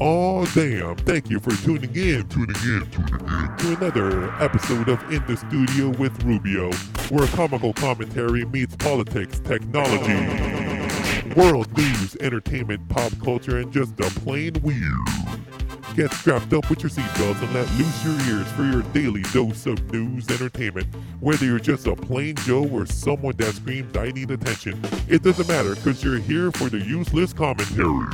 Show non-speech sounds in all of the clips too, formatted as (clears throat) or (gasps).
Oh damn, thank you for tuning in, tuning in, tuning in to another episode of In the Studio with Rubio, where comical commentary meets politics, technology, world news, entertainment, pop culture, and just a plain weird. Get strapped up with your seatbelts and let loose your ears for your daily dose of news entertainment. Whether you're just a plain Joe or someone that screams, I need attention, it doesn't matter because you're here for the useless commentary.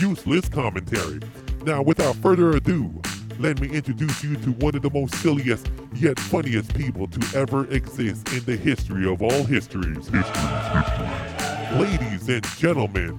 Useless commentary. Now, without further ado, let me introduce you to one of the most silliest yet funniest people to ever exist in the history of all histories. Histories, histories. Ladies and gentlemen,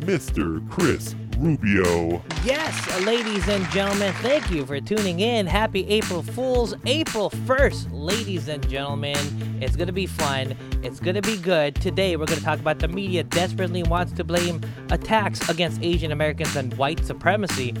Mr. Kris Rubio. Yes, ladies and gentlemen, thank you for tuning in. Happy April Fools, April 1st, ladies and gentlemen. It's going to be fun. It's going to be good. Today, we're going to talk about the media desperately wants to blame attacks against Asian Americans and white supremacy.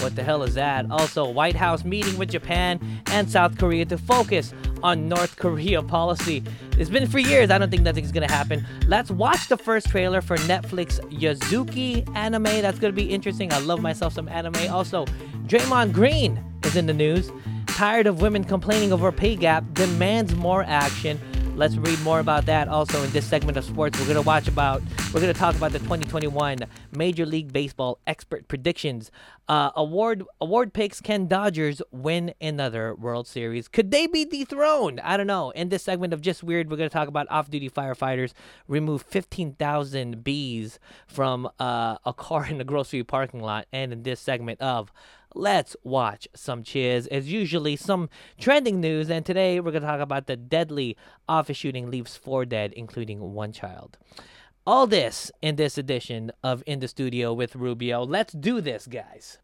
What the hell is that? Also, White House meeting with Japan and South Korea to focus on North Korea policy. It's been for years. I don't think nothing's gonna happen. Let's watch the first trailer for Netflix Yasuke anime. That's gonna be interesting. I love myself some anime. Also, Draymond Green is in the news. Tired of women complaining over pay gap, demands more action. Let's read more about that also in this segment of sports. We're gonna watch about we're gonna talk about the 2021 Major League Baseball expert predictions. Uh, award award picks can Dodgers win another World Series? Could they be dethroned? I don't know. In this segment of Just Weird, we're gonna talk about off-duty firefighters remove 15,000 bees from uh, a car in the grocery parking lot, and in this segment of let's watch some cheers. As usually, some trending news, and today we're going to talk about the deadly office shooting leaves four dead, including one child. All this in this edition of In the Studio with Rubio. Let's do this, guys.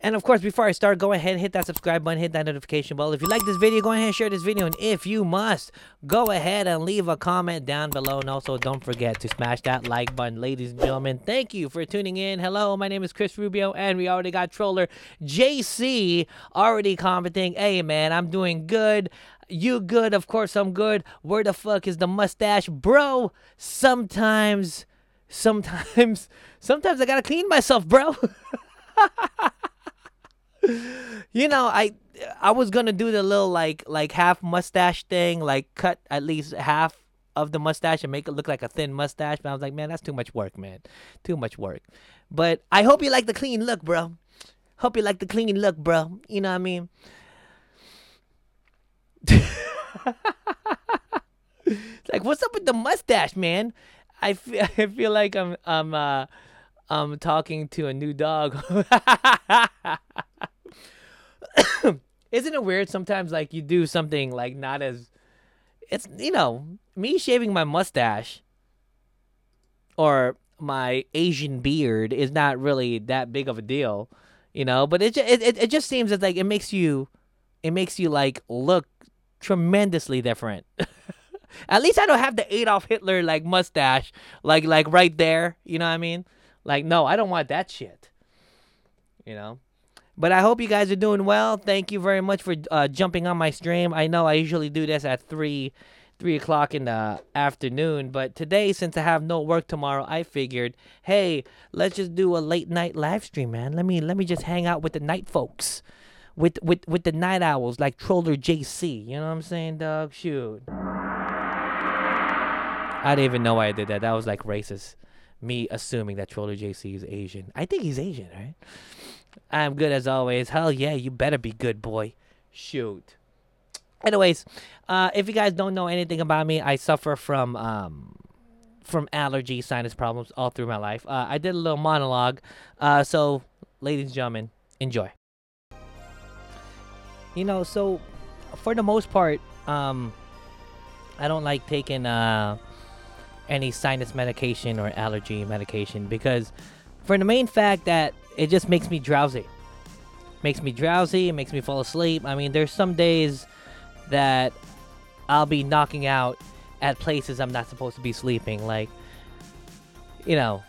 And of course, before I start, go ahead and hit that subscribe button, hit that notification bell. If you like this video, go ahead and share this video. And if you must, go ahead and leave a comment down below. And also, don't forget to smash that like button. Ladies and gentlemen, thank you for tuning in. Hello, my name is Kris Rubio, and we already got troller JC already commenting. Hey, man, I'm doing good. You good? Of course, I'm good. Where the fuck is the mustache? Bro, sometimes, sometimes, (laughs) sometimes I gotta clean myself, bro. (laughs) you know, I I was gonna do the little like like half mustache thing, like cut at least half of the mustache and make it look like a thin mustache. But I was like, man, that's too much work, man, too much work. But I hope you like the clean look, bro. Hope you like the clean look, bro. You know what I mean? it's (laughs) like, what's up with the mustache, man? I feel (laughs) I feel like I'm I'm uh I'm talking to a new dog. (laughs) (coughs) Isn't it weird sometimes like you do something like not as it's you know, me shaving my mustache or my Asian beard is not really that big of a deal, you know, but it it it, it just seems that like it makes you it makes you like look tremendously different. (laughs) At least I don't have the Adolf Hitler like mustache like like right there, you know what I mean? Like no, I don't want that shit. You know? But I hope you guys are doing well. Thank you very much for uh, jumping on my stream. I know I usually do this at three, three o'clock in the afternoon, but today, since I have no work tomorrow, I figured, hey, let's just do a late night live stream, man. Let me let me just hang out with the night folks, with with with the night owls like Troller JC. You know what I'm saying, dog? Shoot. I didn't even know why I did that. That was like racist. Me assuming that Troller JC is Asian. I think he's Asian, right? I'm good as always. Hell yeah, you better be good, boy. Shoot. Anyways, uh, if you guys don't know anything about me, I suffer from um, from allergy sinus problems all through my life. Uh, I did a little monologue, uh, so ladies and gentlemen, enjoy. You know, so for the most part, um, I don't like taking uh, any sinus medication or allergy medication because, for the main fact that it just makes me drowsy. Makes me drowsy, it makes me fall asleep. I mean, there's some days that I'll be knocking out at places I'm not supposed to be sleeping. Like, you know,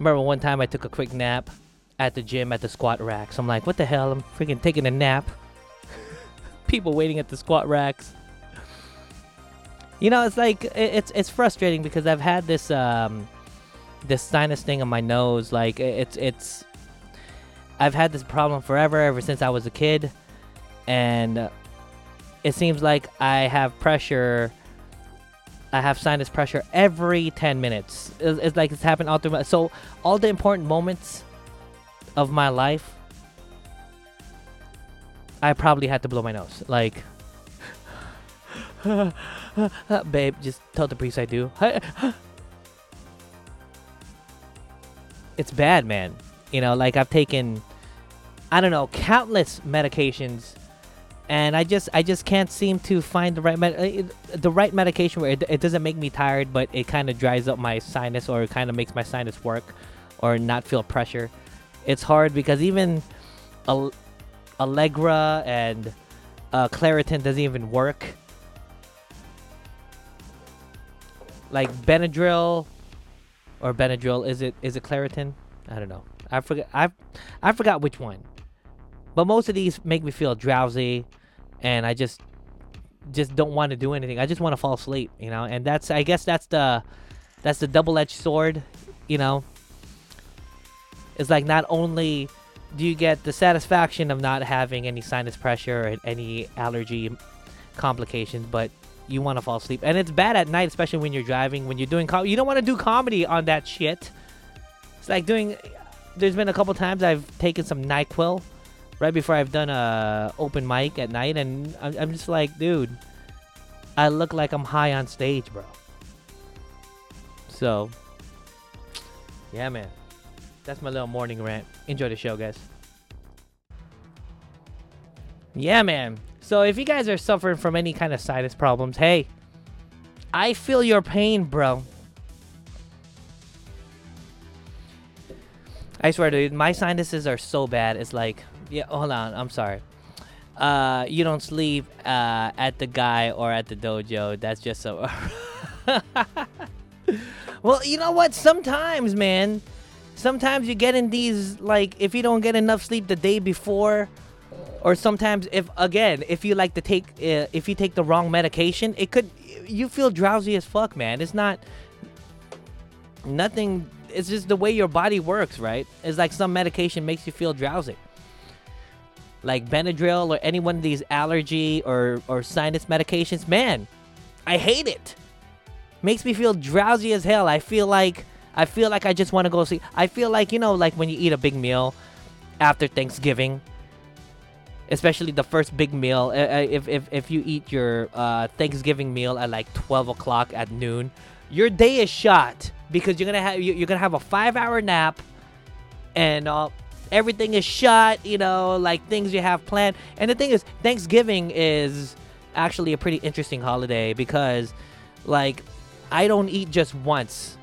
remember one time I took a quick nap at the gym at the squat racks. I'm like, what the hell? I'm freaking taking a nap. (laughs) People waiting at the squat racks. You know, it's like it's it's frustrating because I've had this um this sinus thing on my nose. Like it's it's I've had this problem forever, ever since I was a kid, and it seems like I have pressure. I have sinus pressure every 10 minutes. It's, it's like it's happened all through my. So all the important moments of my life, I probably had to blow my nose. Like, (laughs) babe, just tell the priest I do. (laughs) it's bad, man. You know, like I've taken, I don't know, countless medications, and I just, I just can't seem to find the right med- uh, the right medication where it, it doesn't make me tired, but it kind of dries up my sinus or it kind of makes my sinus work, or not feel pressure. It's hard because even Al- Allegra and uh, Claritin doesn't even work. Like Benadryl or Benadryl, is it is it Claritin? I don't know. I forgot. I I forgot which one. But most of these make me feel drowsy, and I just just don't want to do anything. I just want to fall asleep, you know. And that's I guess that's the that's the double-edged sword, you know. It's like not only do you get the satisfaction of not having any sinus pressure or any allergy complications, but you want to fall asleep. And it's bad at night, especially when you're driving, when you're doing com- you don't want to do comedy on that shit. It's like doing there's been a couple times I've taken some NyQuil right before I've done a open mic at night and I'm, I'm just like, dude, I look like I'm high on stage, bro. So, yeah, man. That's my little morning rant. Enjoy the show, guys. Yeah, man. So if you guys are suffering from any kind of sinus problems, hey, I feel your pain, bro. I swear, dude, my sinuses are so bad. It's like, yeah, hold on, I'm sorry. Uh, you don't sleep uh, at the guy or at the dojo. That's just so. (laughs) well, you know what? Sometimes, man, sometimes you get in these like if you don't get enough sleep the day before, or sometimes if again if you like to take uh, if you take the wrong medication, it could you feel drowsy as fuck, man. It's not nothing. It's just the way your body works, right? It's like some medication makes you feel drowsy like Benadryl or any one of these allergy or, or sinus medications, man, I hate it. Makes me feel drowsy as hell. I feel like I feel like I just want to go sleep. I feel like you know, like when you eat a big meal after Thanksgiving, especially the first big meal. uh, uh, If if if you eat your uh, Thanksgiving meal at like twelve o'clock at noon, your day is shot because you're gonna have you- you're gonna have a five hour nap, and uh, everything is shot. you know, like things you have planned. And the thing is, Thanksgiving is actually a pretty interesting holiday because, like, I don't eat just once.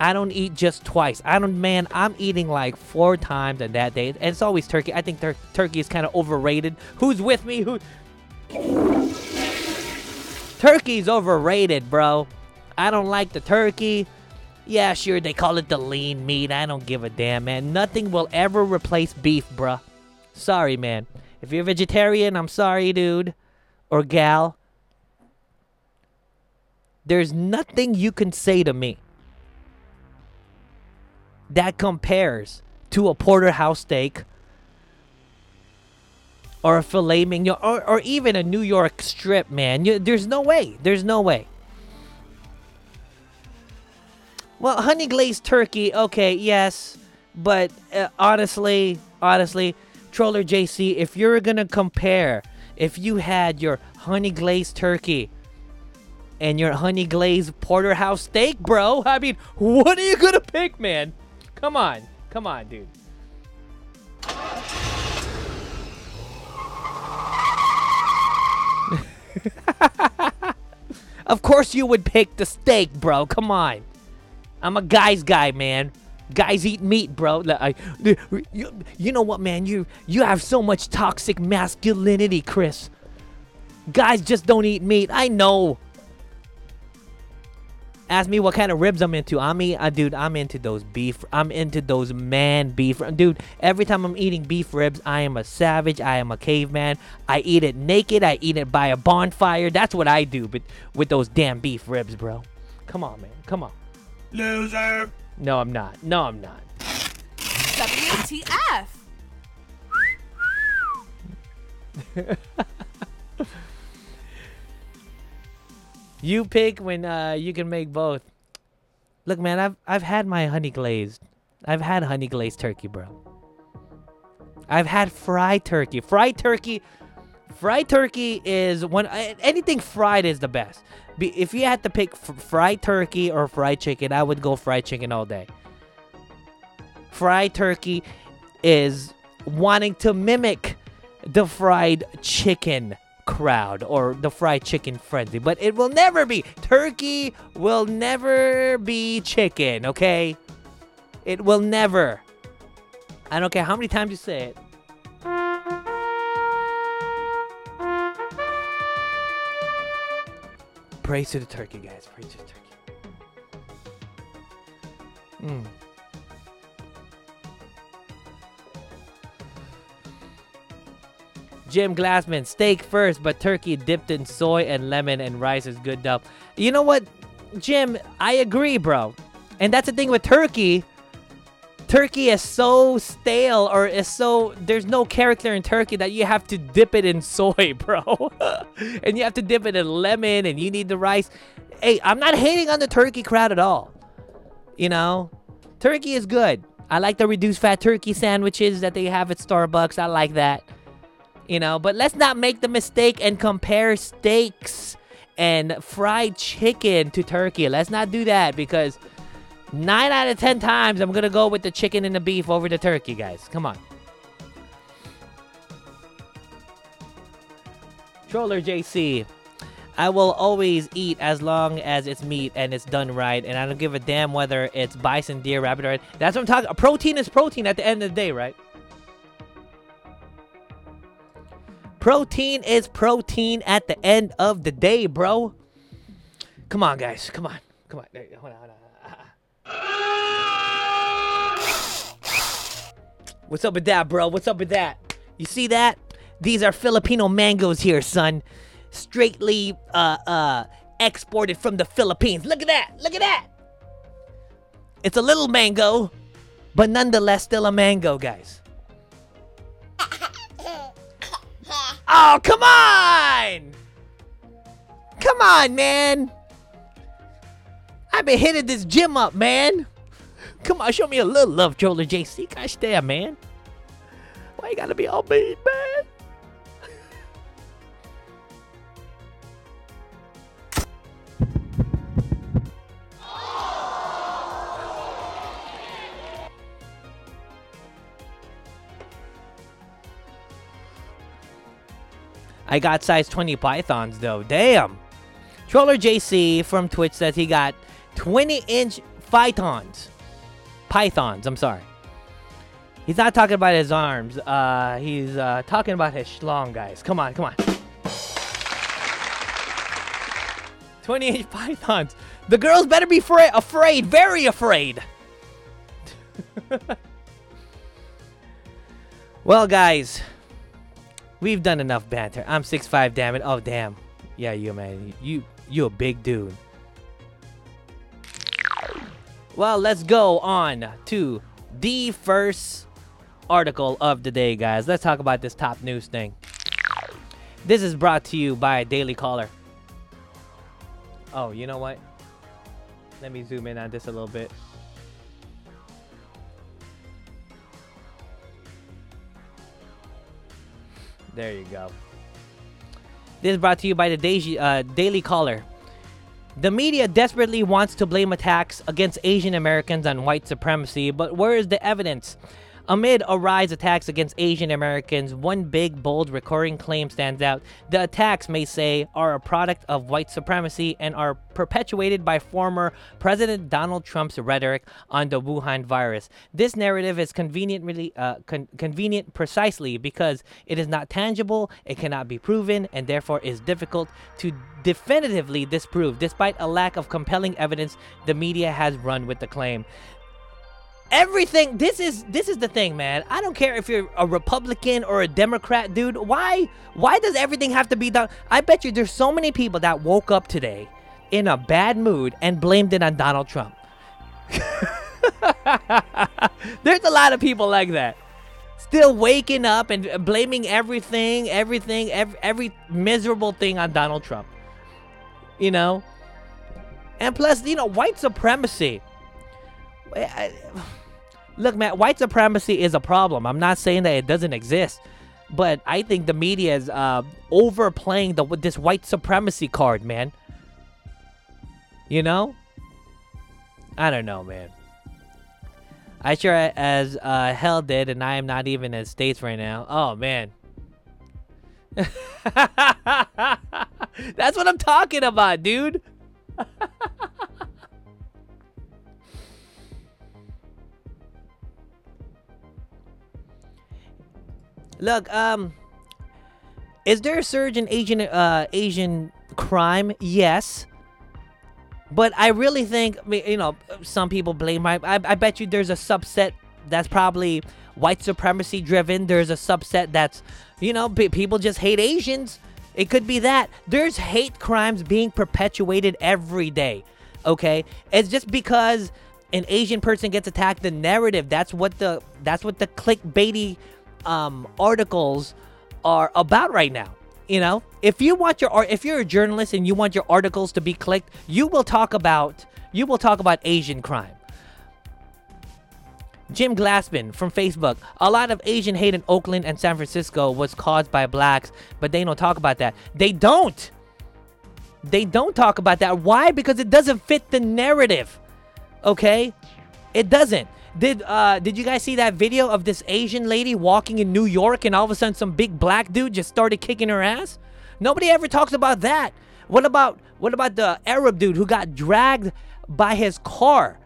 I don't eat just twice. I don't, man, I'm eating like four times on that day. And it's always turkey. I think tur- turkey is kind of overrated. Who's with me? Who? Turkey's overrated, bro. I don't like the turkey. Yeah, sure, they call it the lean meat. I don't give a damn, man. Nothing will ever replace beef, bruh. Sorry, man. If you're vegetarian, I'm sorry, dude. Or gal. There's nothing you can say to me that compares to a porterhouse steak or a filet mignon or, or even a New York strip, man. You, there's no way. There's no way. Well, honey glazed turkey, okay, yes, but uh, honestly, honestly, Troller JC, if you're gonna compare, if you had your honey glazed turkey and your honey glazed porterhouse steak, bro, I mean, what are you gonna pick, man? Come on, come on, dude. (laughs) Of course you would pick the steak, bro. Come on. I'm a guy's guy, man. Guys eat meat, bro. Like, you, you know what, man? You you have so much toxic masculinity, Kris. Guys just don't eat meat. I know. Ask me what kind of ribs I'm into. I'm eat, uh, dude. I'm into those beef. I'm into those man beef, dude. Every time I'm eating beef ribs, I am a savage. I am a caveman. I eat it naked. I eat it by a bonfire. That's what I do. But with those damn beef ribs, bro. Come on, man. Come on. Loser. No, I'm not. No, I'm not. WTF? (laughs) You pick when uh, you can make both. Look, man, I've I've had my honey glazed. I've had honey glazed turkey, bro. I've had fried turkey. Fried turkey, fried turkey is one. Anything fried is the best. If you had to pick f- fried turkey or fried chicken, I would go fried chicken all day. Fried turkey is wanting to mimic the fried chicken crowd or the fried chicken frenzy, but it will never be. Turkey will never be chicken, okay? It will never. I don't care how many times you say it. Praise to the turkey, guys. Praise to the turkey. Mm. Jim Glassman, steak first, but turkey dipped in soy and lemon and rice is good enough. You know what, Jim? I agree, bro. And that's the thing with turkey. Turkey is so stale or is so there's no character in turkey that you have to dip it in soy, (laughs) bro. and you have to dip it in lemon and you need the rice. Hey, I'm not hating on the turkey crowd at all. You know, turkey is good. I like the reduced fat turkey sandwiches that they have at Starbucks. I like that you know. But let's not make the mistake and compare steaks and fried chicken to turkey. Let's not do that because nine out of ten times I'm gonna go with the chicken and the beef over the turkey, guys. Come on. Troller JC. I will always eat as long as it's meat and it's done right, and I don't give a damn whether it's bison, deer, rabbit, or that's what I'm talking. Protein is protein at the end of the day, right? Protein is protein at the end of the day, bro. Come on, guys. Come on. Come on. Hold on, hold on. What's up with that, bro? What's up with that? You see that? These are Filipino mangoes here, son. Straightly uh uh exported from the Philippines. Look at that. Look at that. It's a little mango, but nonetheless still a mango, guys. Oh, come on! Come on, man! I've been hitting this gym up, man. Come on, show me a little love, Troller JC. Gosh damn, man. Why you gotta be all mean, man? I got size 20 pythons though. Damn. Troller JC from Twitch says he got 20 inch pythons. Pythons, I'm sorry. He's not talking about his arms. Uh, he's uh, talking about his schlong, guys. Come on, come on. 28 pythons. The girls better be fra- afraid, very afraid. (laughs) well, guys, We've done enough banter. I'm 6'5", damn it. Oh, damn. Yeah, you, man. You, you a big dude. Well, let's go on to the first article of the day, guys. Let's talk about this top news thing. This is brought to you by Daily Caller. Oh, you know what? Let me zoom in on this a little bit. There you go. This is brought to you by the Daisy, uh, Daily Caller. The media desperately wants to blame attacks against Asian Americans on white supremacy, but where is the evidence? Amid a rise attacks against Asian Americans, one big, bold, recurring claim stands out. The attacks, may say, are a product of white supremacy and are perpetuated by former President Donald Trump's rhetoric on the Wuhan virus. This narrative is conveniently uh, con- convenient precisely because it is not tangible, it cannot be proven, and therefore is difficult to definitively disprove. Despite a lack of compelling evidence, the media has run with the claim everything this is this is the thing man. I don't care if you're a republican or a democrat dude. Why why does everything have to be done? I bet you there's so many people that woke up today in a bad mood and blamed it on donald trump. (laughs) There's a lot of people like that. Still waking up and blaming everything everything every, every miserable thing on donald trump. You know? And plus you know white supremacy I, (sighs) look, man, white supremacy is a problem. I'm not saying that it doesn't exist, but I think the media is uh, overplaying the this white supremacy card, man. You know? I don't know, man. I sure as uh, hell did, and I am not even in states right now. Oh man. (laughs) That's what I'm talking about, dude. (laughs) Look, um, is there a surge in Asian uh, Asian crime? Yes. But I really think, you know, some people blame. I, I, bet you there's a subset that's probably white supremacy driven. There's a subset that's, you know, p- people just hate Asians. It could be that. There's hate crimes being perpetuated every day. Okay? It's just because an Asian person gets attacked, the narrative, that's what the that's what the clickbaity um, articles are about right now. You know, if you want your if you're a journalist and you want your articles to be clicked, you will talk about you will talk about Asian crime. Jim Glassman from Facebook. A lot of Asian hate in Oakland and San Francisco was caused by blacks, but they don't talk about that. They don't. They don't talk about that. Why? Because it doesn't fit the narrative. Okay? It doesn't. Did uh did you guys see that video of this Asian lady walking in New York and all of a sudden some big black dude just started kicking her ass? Nobody ever talks about that. What about what about the Arab dude who got dragged by his car?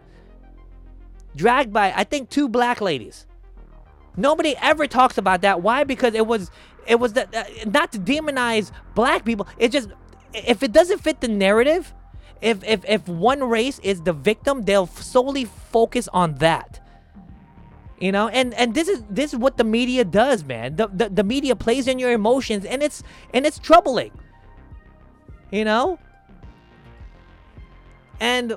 Dragged by I think two black ladies. Nobody ever talks about that. Why? Because it was it was the, uh, not to demonize black people. It just if it doesn't fit the narrative, if if if one race is the victim, they'll solely focus on that. You know, and and this is this is what the media does, man. The, the the media plays in your emotions, and it's and it's troubling. You know. And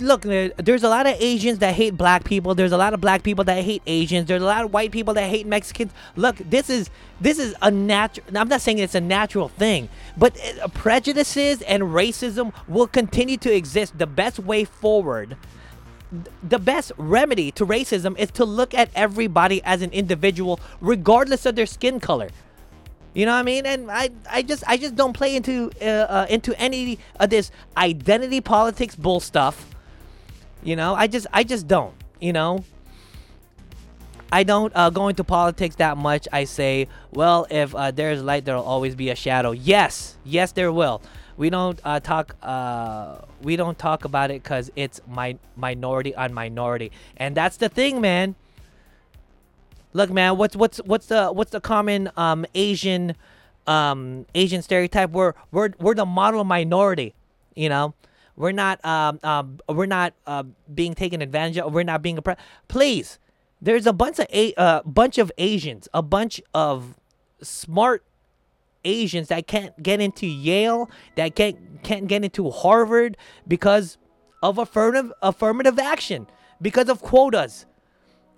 look, there's a lot of Asians that hate black people. There's a lot of black people that hate Asians. There's a lot of white people that hate Mexicans. Look, this is this is a natural. I'm not saying it's a natural thing, but uh, prejudices and racism will continue to exist. The best way forward. The best remedy to racism is to look at everybody as an individual, regardless of their skin color. You know what I mean? And I, I just, I just don't play into, uh, uh, into any of this identity politics bull stuff. You know, I just, I just don't. You know, I don't uh, go into politics that much. I say, well, if uh, there's light, there'll always be a shadow. Yes, yes, there will. We don't uh, talk. Uh, we don't talk about it because it's my minority on minority, and that's the thing, man. Look, man, what's what's what's the what's the common um, Asian um, Asian stereotype? We're we're we're the model minority, you know. We're not um, um we're not uh, being taken advantage of. We're not being oppressed. Please, there's a bunch of a uh, bunch of Asians, a bunch of smart Asians that can't get into Yale, that can't can't get into Harvard because of affirmative affirmative action, because of quotas.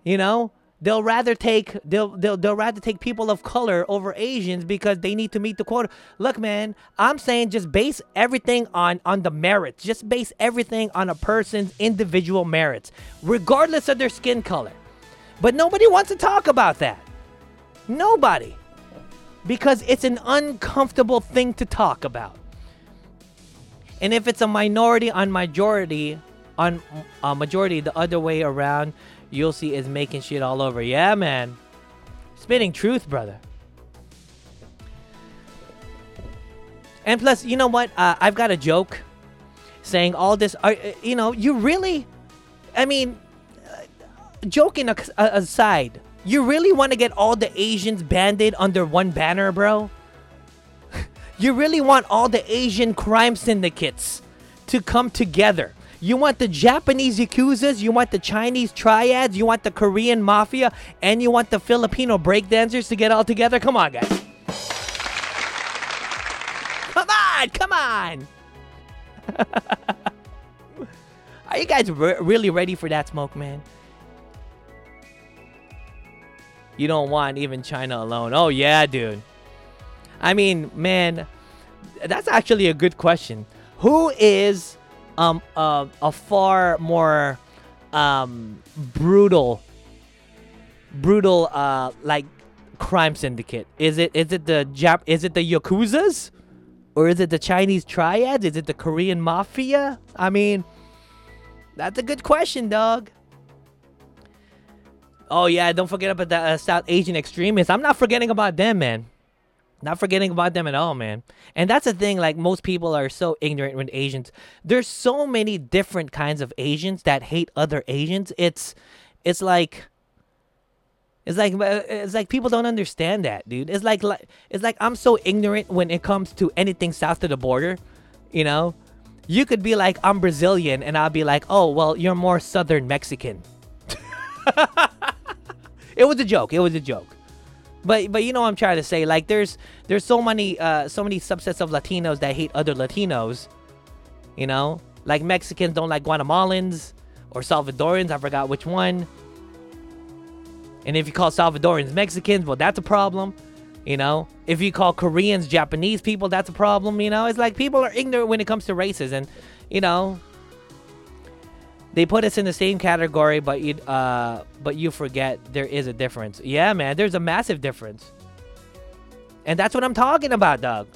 You know, they'll rather take they'll, they'll they'll rather take people of color over Asians because they need to meet the quota. Look, man, I'm saying just base everything on on the merits. Just base everything on a person's individual merits, regardless of their skin color. But nobody wants to talk about that. Nobody. Because it's an uncomfortable thing to talk about. And if it's a minority on majority, on a majority the other way around, you'll see is making shit all over. Yeah, man. Spitting truth, brother. And plus, you know what? Uh, I've got a joke saying all this. Uh, you know, you really, I mean, uh, joking aside, you really want to get all the Asians banded under one banner, bro? (laughs) you really want all the Asian crime syndicates to come together. You want the Japanese Yakuzas, you want the Chinese triads, you want the Korean mafia, and you want the Filipino breakdancers to get all together? Come on, guys. Come on, come on. (laughs) Are you guys re- really ready for that smoke, man? You don't want even China alone. Oh, yeah, dude. I mean, man, that's actually a good question. Who is um a far more um brutal brutal uh like crime syndicate? Is it is it the Jap is it the Yakuzas? Or is it the Chinese triads? Is it the Korean mafia? I mean, that's a good question, dog. Oh yeah, don't forget about the uh, South Asian extremists. I'm not forgetting about them, man. Not forgetting about them at all, man. And that's the thing, like most people are so ignorant with Asians. There's so many different kinds of Asians that hate other Asians. It's it's like it's like uh, it's like people don't understand that, dude. It's like it's like I'm so ignorant when it comes to anything south of the border, you know? You could be like I'm Brazilian and I'll be like, "Oh, well, you're more southern Mexican." (laughs) it was a joke. It was a joke. But but you know I'm trying to say. Like there's there's so many uh so many subsets of Latinos that hate other Latinos. You know, like Mexicans don't like Guatemalans or Salvadorans. I forgot which one. And if you call Salvadorans Mexicans, well, that's a problem. You know, if you call Koreans Japanese people, that's a problem. You know, it's like people are ignorant when it comes to races, and you know, they put us in the same category, but you uh, but you forget there is a difference. Yeah, man, there's a massive difference, and that's what I'm talking about, Doug.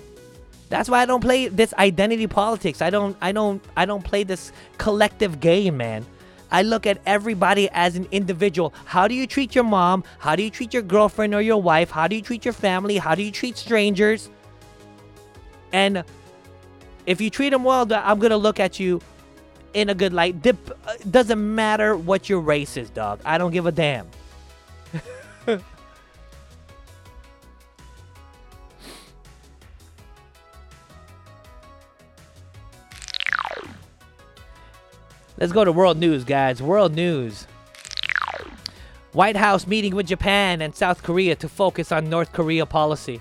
That's why I don't play this identity politics. I don't, I don't, I don't play this collective game, man. I look at everybody as an individual. How do you treat your mom? How do you treat your girlfriend or your wife? How do you treat your family? How do you treat strangers? And if you treat them well, I'm gonna look at you in a good light. Dip, uh, doesn't matter what your race is, dog. I don't give a damn. (laughs) Let's go to world news, guys. World news. White House meeting with Japan and South Korea to focus on North Korea policy.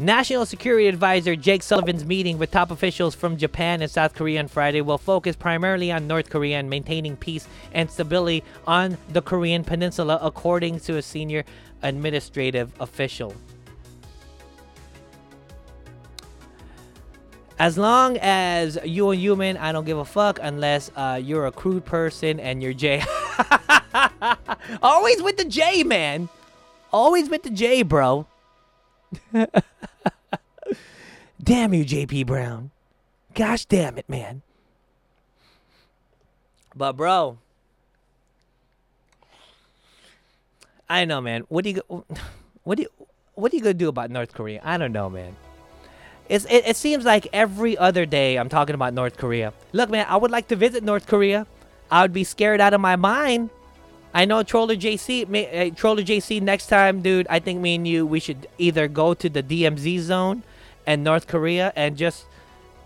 National Security Advisor Jake Sullivan's meeting with top officials from Japan and South Korea on Friday will focus primarily on North Korea and maintaining peace and stability on the Korean Peninsula, according to a senior administrative official. As long as you're human, I don't give a fuck unless uh, you're a crude person and you're J. (laughs) Always with the J, man. Always with the J, bro. (laughs) damn you, JP Brown. Gosh damn it, man. But bro, I know, man. What do you what do you what are you gonna do about North Korea? I don't know, man. It's, it, it seems like every other day I'm talking about North Korea. Look, man, I would like to visit North Korea. I would be scared out of my mind I know Troller JC, uh, Troller JC. Next time, dude, I think me and you we should either go to the DMZ zone and North Korea and just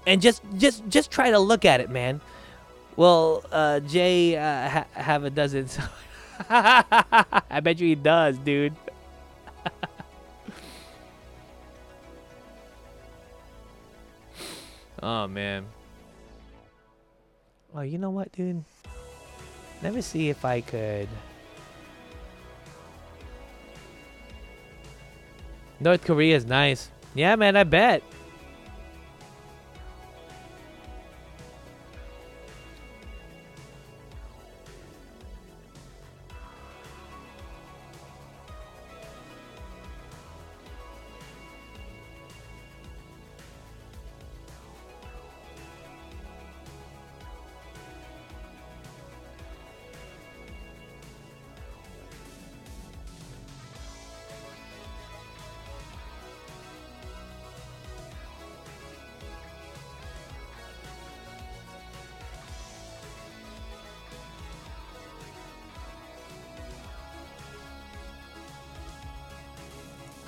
and just just just try to look at it, man. Well, uh, Jay uh, ha- have a dozen. So (laughs) I bet you he does, dude. (laughs) oh man. Oh, you know what, dude? Let me see if I could... North Korea is nice. Yeah, man, I bet.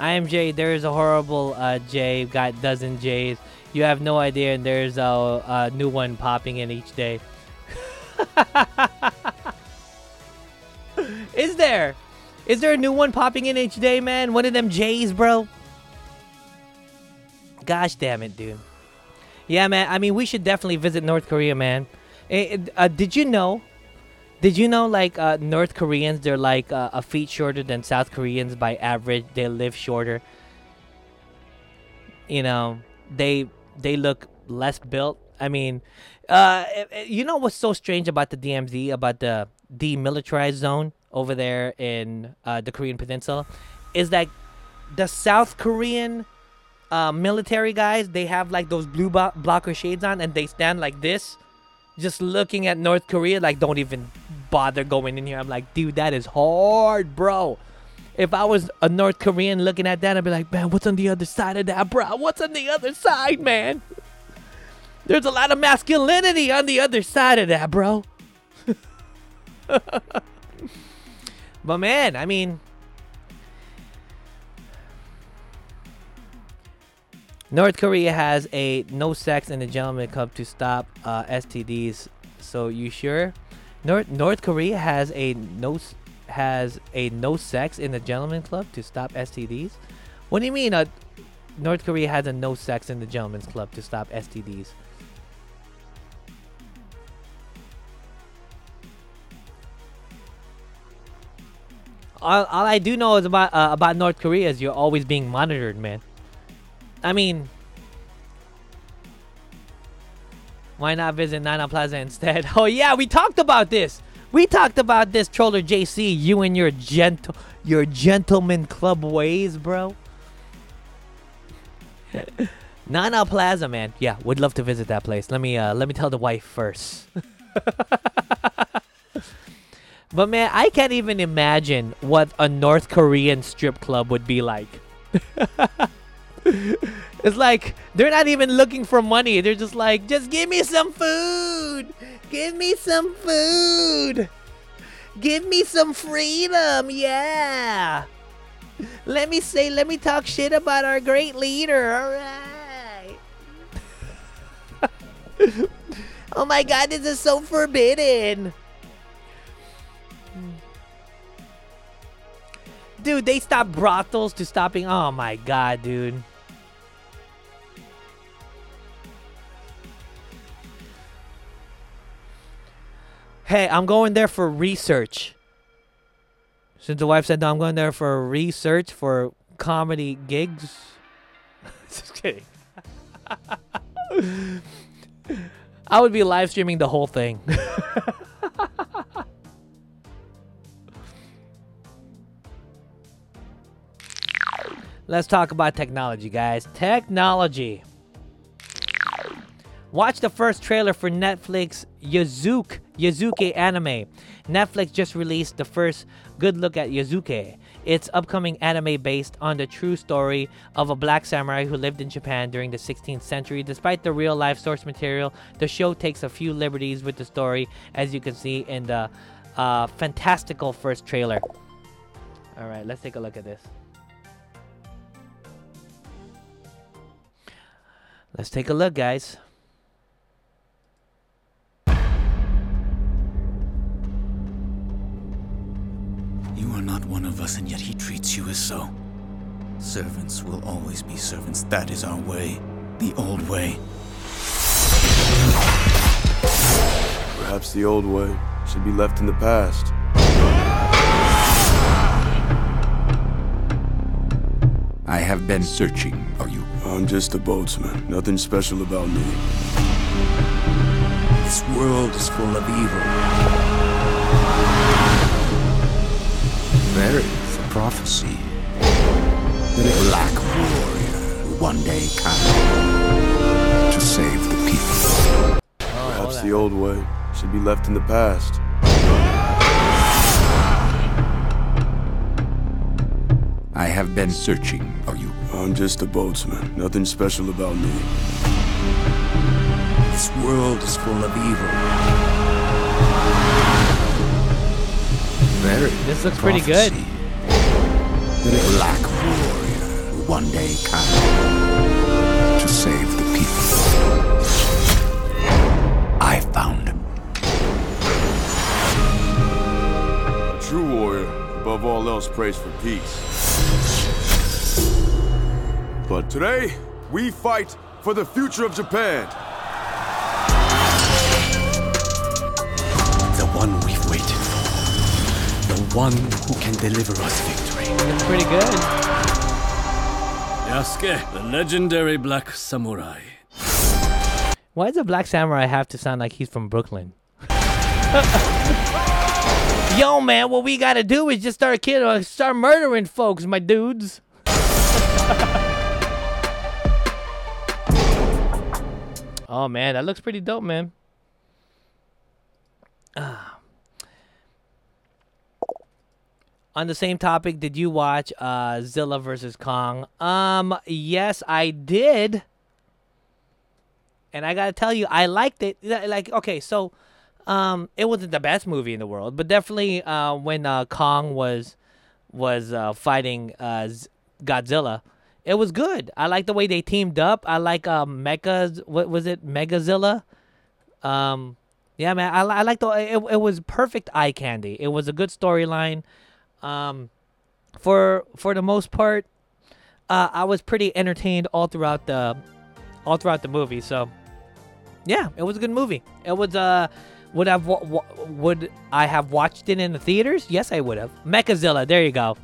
I am Jay. There is a horrible uh, Jay. Got dozen Jays. You have no idea, and there's a, a new one popping in each day. (laughs) is there? Is there a new one popping in each day, man? One of them Jays, bro? Gosh damn it, dude. Yeah, man. I mean, we should definitely visit North Korea, man. Eh, eh, uh, did you know? Did you know, like, uh, North Koreans, they're like uh, a feet shorter than South Koreans by average. They live shorter. You know, they they look less built. I mean, uh, eh, you know what's so strange about the DMZ, about the demilitarized zone over there in uh, the Korean Peninsula, is that the South Korean uh, military guys they have like those blue bo- blocker shades on and they stand like this just looking at north korea like don't even bother going in here. I'm like dude that is hard bro. If i was a north korean looking at that i'd be like man what's on the other side of that bro what's on the other side man? There's a lot of masculinity on the other side of that bro. (laughs) But man i mean North Korea has a no sex in the gentleman club to stop uh, STDs. So you sure? North North Korea has a no has a no sex in the gentleman club to stop STDs. What do you mean? Uh, North Korea has a no sex in the gentleman's club to stop STDs. All, all I do know is about uh, about North Korea is you're always being monitored, man. I mean, why not visit Nana Plaza instead? (laughs) Oh yeah, we talked about this. We talked about this, Troller JC. You and your gentle, your gentleman club ways, bro. (laughs) Nana Plaza, man. Yeah, would love to visit that place. Let me uh, let me tell the wife first. (laughs) but man, I can't even imagine what a North Korean strip club would be like. (laughs) it's like they're not even looking for money. They're just like, just give me some food. Give me some food. Give me some freedom. Yeah. Let me say, let me talk shit about our great leader. All right. (laughs) oh my god, this is so forbidden. Dude, they stopped brothels to stopping. Oh my god, dude. Hey, I'm going there for research. Since the wife said no, I'm going there for research for comedy gigs. (laughs) Just kidding. (laughs) I would be live streaming the whole thing. (laughs) Let's talk about technology, guys. Technology. Watch the first trailer for Netflix Yasuke Yasuke anime. Netflix just released the first good look at Yasuke. It's upcoming anime based on the true story of a black samurai who lived in Japan during the 16th century. Despite the real life source material, the show takes a few liberties with the story, as you can see in the uh, fantastical first trailer. All right, let's take a look at this. Let's take a look, guys. You are not one of us, and yet he treats you as so. Servants will always be servants. That is our way. The old way. Perhaps the old way should be left in the past. I have been searching for you. I'm just a boatsman. Nothing special about me. This world is full of evil. There is a prophecy that a black warrior will one day come to save the people. Perhaps the old way should be left in the past. I have been searching for you. I'm just a boatsman. Nothing special about me. This world is full of evil. There is This looks pretty good. prophecy black warrior one day come to save the people. I found him. A true warrior, above all else, prays for peace. But today, we fight for the future of Japan. One who can deliver us victory. It's pretty good. Yasuke, the legendary black samurai. Why does a black samurai have to sound like he's from Brooklyn? (laughs) Yo, man, what we gotta do is just start killing, uh, start murdering folks, my dudes. (laughs) oh man, that looks pretty dope, man. Ah. On the same topic, did you watch uh, Zilla versus Kong? Um, yes, I did. And I gotta tell you, I liked it. Like, okay, so um, it wasn't the best movie in the world, but definitely uh, when uh, Kong was was uh, fighting uh, Godzilla, it was good. I like the way they teamed up. I like um, Mecha. What was it? Megazilla. Um, yeah, man. I, I like the. It, it was perfect eye candy. It was a good storyline. Um, for for the most part, uh, I was pretty entertained all throughout the all throughout the movie. So, yeah, it was a good movie. It was uh, would have would I have watched it in the theaters? Yes, I would have. Mechazilla, there you go.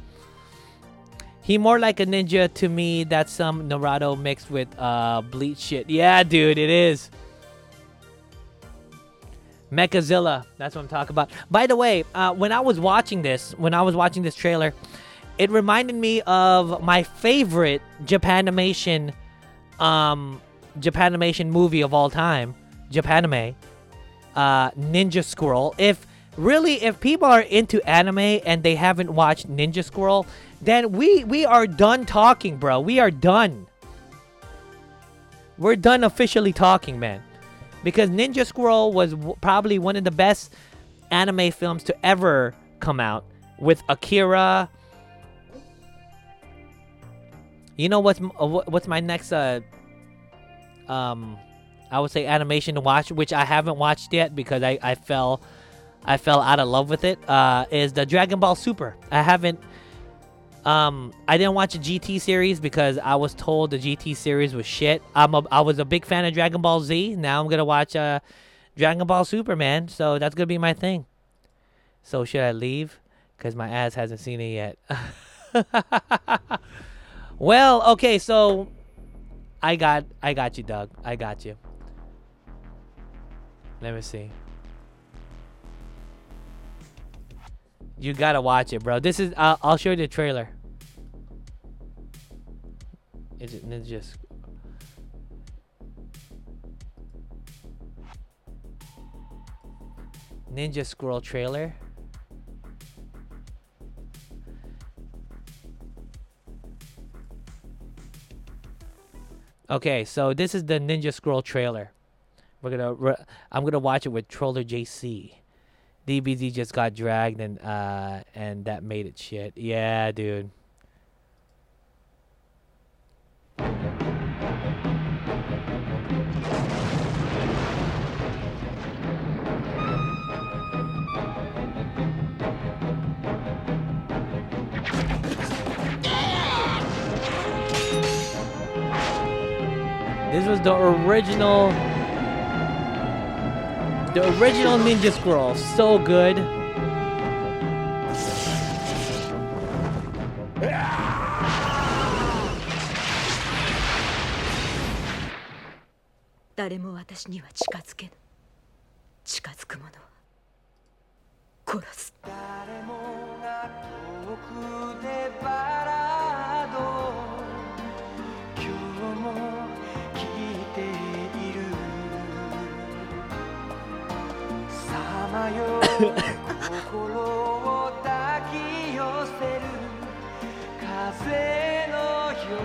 He more like a ninja to me. That's some Naruto mixed with uh bleach shit. Yeah, dude, it is. Mechazilla, that's what I'm talking about. By the way, uh, when I was watching this, when I was watching this trailer, it reminded me of my favorite Japanimation um Japanimation movie of all time, Japanime, uh Ninja Scroll. If really if people are into anime and they haven't watched Ninja Scroll, then we we are done talking, bro. We are done. We're done officially talking, man. Because Ninja Scroll was w- probably one of the best anime films to ever come out with Akira, you know what's uh, what's my next uh um I would say animation to watch, which I haven't watched yet because I, I fell I fell out of love with it. Uh, is the Dragon Ball Super? I haven't um I didn't watch the GT series because I was told the GT series was shit. I'm a, I was a big fan of Dragon Ball Z. Now I'm gonna watch uh Dragon Ball Superman. So that's gonna be my thing. So should I leave? Cause my ass hasn't seen it yet. (laughs) Well, okay, so I got I got you, Doug. I got you. Let me see. You gotta watch it, bro. This is uh, I'll show you the trailer. Is it Ninja? Sc- Ninja Scroll trailer. Okay, so this is the Ninja Scroll trailer. We're gonna, re- I'm gonna watch it with Troller JC. DBZ just got dragged and uh and that made it shit. Yeah, dude. This was the original the original Ninja Scroll. So good. 誰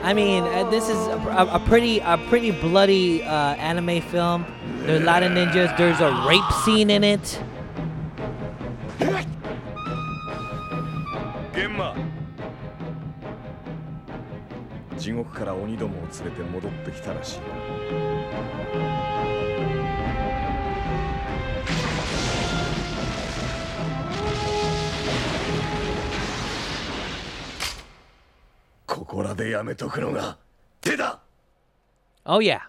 I mean, uh, this is a, a, a pretty a pretty bloody uh, anime film. There's a lot of ninjas. There's a rape scene in it. 現場地獄から鬼どもを連れて戻ってきたらしい Oh yeah,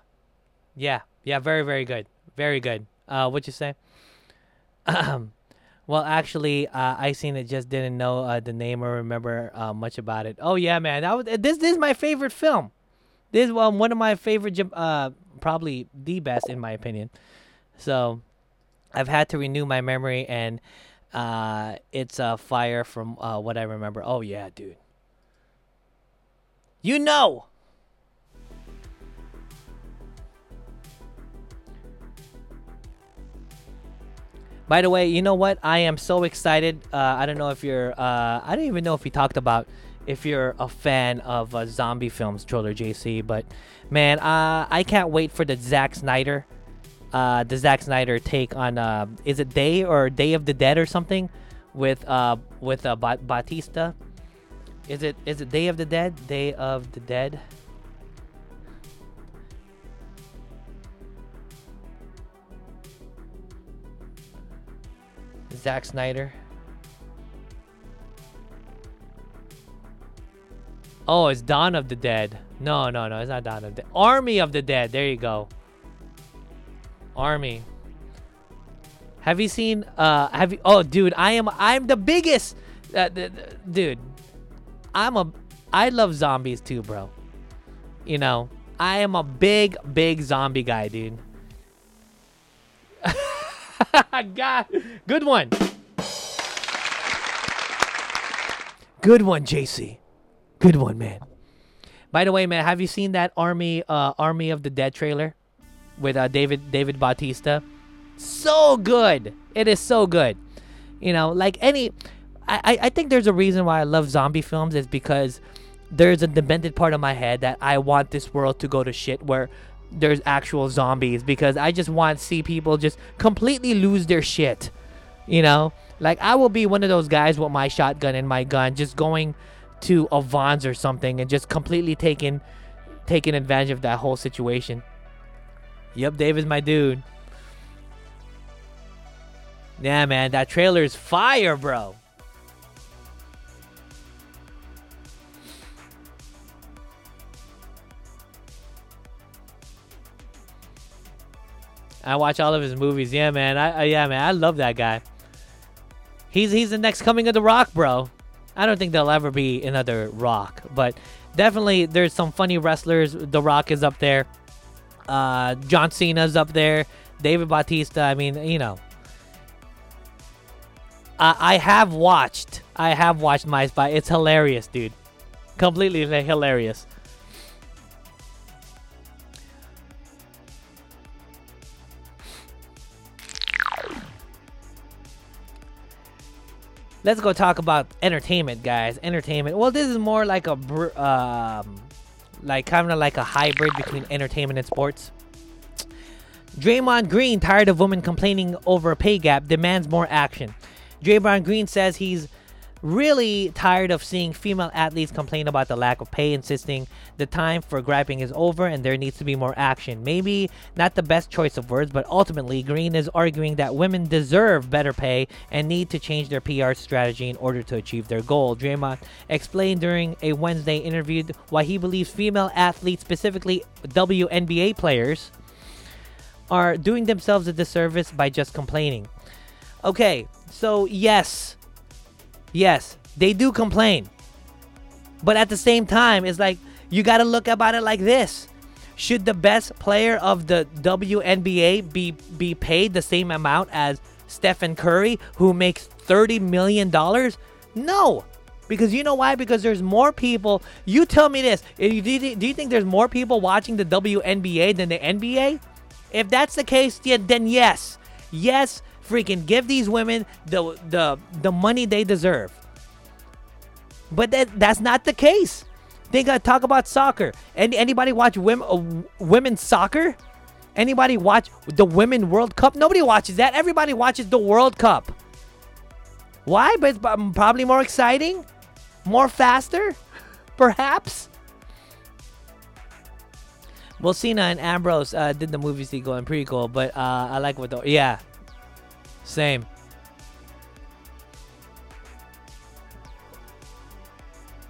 yeah, yeah. Very, very good. Very good. Uh, what'd you say? Um, (clears throat) well, actually, uh, I seen it. Just didn't know uh, the name or remember uh, much about it. Oh yeah, man. That was this. This is my favorite film. This is um, one of my favorite. Uh, probably the best in my opinion. So, I've had to renew my memory, and uh, it's uh, fire from uh, what I remember. Oh yeah, dude. You know. By the way, you know what? I am so excited. Uh, I don't know if you're. Uh, I don't even know if we talked about if you're a fan of uh, zombie films, Troller JC. But man, uh, I can't wait for the Zack Snyder, uh, the Zack Snyder take on. Uh, is it Day or Day of the Dead or something, with with ba- Batista? Is it is it Day of the Dead? Day of the Dead. Zack Snyder. Oh, it's Dawn of the Dead. No, no, no, it's not Dawn of the Army of the Dead. There you go. Army. Have you seen? Uh, have you? Oh, dude, I am. I'm the biggest. Uh, th- th- dude, I'm a. I love zombies too, bro. You know, I am a big, big zombie guy, dude. (laughs) God, good one. Good one, JC. Good one, man. By the way, man, have you seen that Army uh, Army of the Dead trailer with uh, David David Bautista? So good. It is so good. You know, like any I, I- think there's a reason why I love zombie films is because there's a demented part of my head that I want this world to go to shit where there's actual zombies because I just want to see people just completely lose their shit. You know? Like I will be one of those guys with my shotgun and my gun just going to a Vons or something and just completely taking taking advantage of that whole situation. Yep, David's my dude. Yeah, man, that trailer is fire, bro. I watch all of his movies. Yeah, man. I, I yeah, man. I love that guy. He's he's the next coming of the Rock, bro. I don't think there'll ever be another Rock, but definitely there's some funny wrestlers. The Rock is up there. Uh, John Cena's up there. David Bautista. I mean, you know. I I have watched. I have watched My Spy. It's hilarious, dude. Completely hilarious. Let's go talk about entertainment, guys. Entertainment. Well, this is more like a, br- um, like kind of like a hybrid between entertainment and sports. Draymond Green, tired of women complaining over a pay gap, demands more action. Draymond Green says he's really tired of seeing female athletes complain about the lack of pay, insisting the time for griping is over and there needs to be more action. Maybe not the best choice of words, but ultimately, Green is arguing that women deserve better pay and need to change their PR strategy in order to achieve their goal. Draymond explained during a Wednesday interview why he believes female athletes, specifically WNBA players, are doing themselves a disservice by just complaining. Okay, so yes, yes, they do complain. But at the same time, it's like you got to look about it like this. Should the best player of the WNBA be be paid the same amount as Stephen Curry who makes 30 million dollars? No. Because you know why? Because there's more people. You tell me this. Eh, do you, do you think there's more people watching the WNBA than the NBA? If that's the case, then yes, yes, freaking give these women the the the money they deserve. But that that's not the case. They gotta talk about soccer. And anybody watch women uh, women's soccer? Anybody watch the Women World Cup? Nobody watches that. Everybody watches the World Cup. Why? But it's probably more exciting, more faster, perhaps. Well, Cena and Ambrose uh, did the movie sequel and pretty cool, but uh, I like what the yeah, same.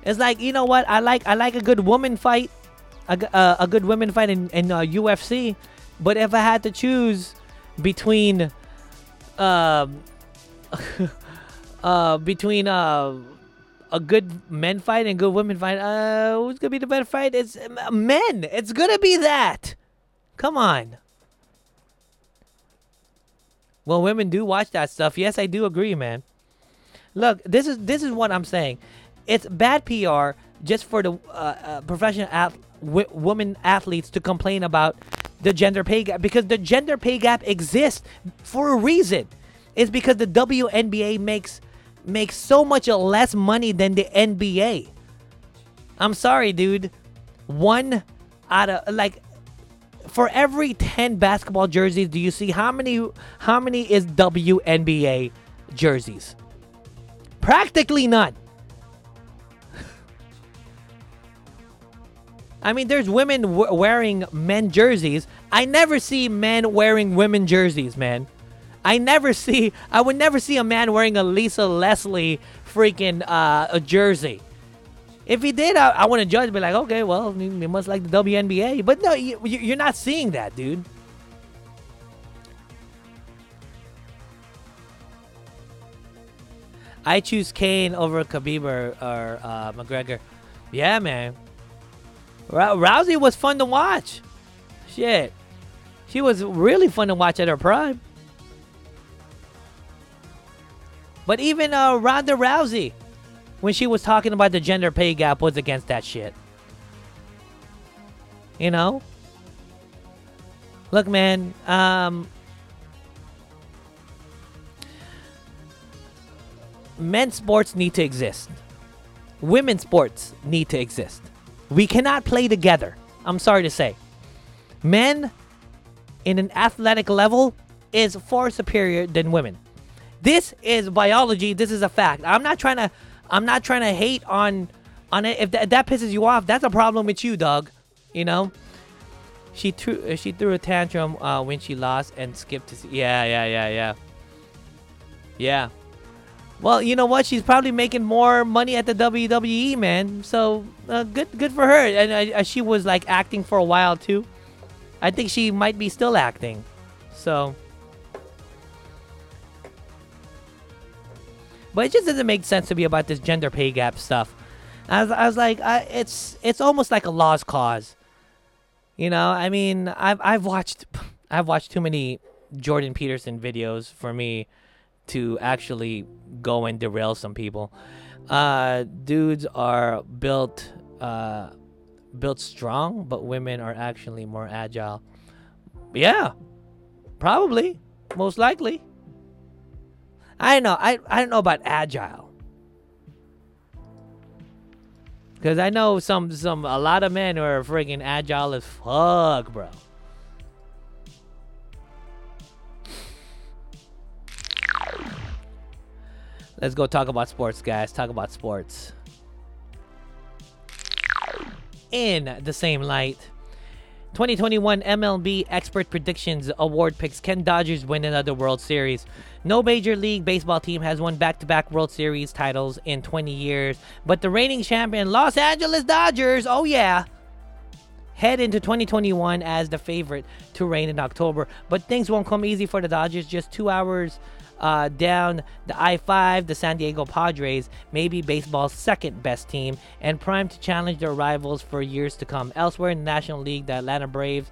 It's like you know what I like. I like a good woman fight, a, uh, a good women fight in, in uh, UFC. But if I had to choose between, um, (laughs) uh, between uh, a good men fight and good women fight, uh, who's gonna be the better fight? It's uh, men. It's gonna be that. Come on. Well, women do watch that stuff. Yes, I do agree, man. Look, this is this is what I'm saying. It's bad PR just for the uh, uh, professional ath- w- women athletes to complain about the gender pay gap because the gender pay gap exists for a reason. It's because the WNBA makes makes so much less money than the NBA. I'm sorry, dude. One out of like for every 10 basketball jerseys, do you see how many how many is WNBA jerseys? Practically none. I mean, there's women w- wearing men jerseys. I never see men wearing women jerseys, man. I never see. I would never see a man wearing a Lisa Leslie freaking uh, a jersey. If he did, I, I wouldn't judge. Be like, okay, well, he must like the WNBA. But no, you, you- you're not seeing that, dude. I choose Kane over Khabib or, or uh, McGregor. Yeah, man. Rou- Rousey was fun to watch. Shit. She was really fun to watch at her prime. But even uh, Ronda Rousey, when she was talking about the gender pay gap, was against that shit. You know? Look, man, um, men's sports need to exist. Women's sports need to exist. We cannot play together. I'm sorry to say. Men in an athletic level is far superior than women. This is biology. This is a fact. I'm not trying to I'm not trying to hate on on it. If, tha- if that pisses you off, that's a problem with you, dog. You know? She threw uh, she threw a tantrum uh, when she lost and skipped to see. Yeah, yeah, yeah, yeah. Yeah. Well, you know what? She's probably making more money at the WWE, man. So uh, good, good for her. And uh, she was like acting for a while too. I think she might be still acting. So, but it just doesn't make sense to me about this gender pay gap stuff. I was, I was like, I, it's it's almost like a lost cause. You know, I mean, I've I've watched (laughs) I've watched too many Jordan Peterson videos for me to actually go and derail some people. Uh, dudes are built uh, built strong, but women are actually more agile. Yeah, probably, most likely. I don't know. I I don't know about agile. Cause I know some some a lot of men who are freaking agile as fuck, bro. Let's go talk about sports, guys. Talk about sports. In the same light, 2021 MLB Expert Predictions Award picks Ken Dodgers win another World Series. No Major League Baseball team has won back to back World Series titles in 20 years, but the reigning champion Los Angeles Dodgers, oh yeah, head into 2021 as the favorite to reign in October. But things won't come easy for the Dodgers. Just two hours uh, down the I 5, the San Diego Padres may be baseball's second best team and primed to challenge their rivals for years to come. Elsewhere in the National League, the Atlanta Braves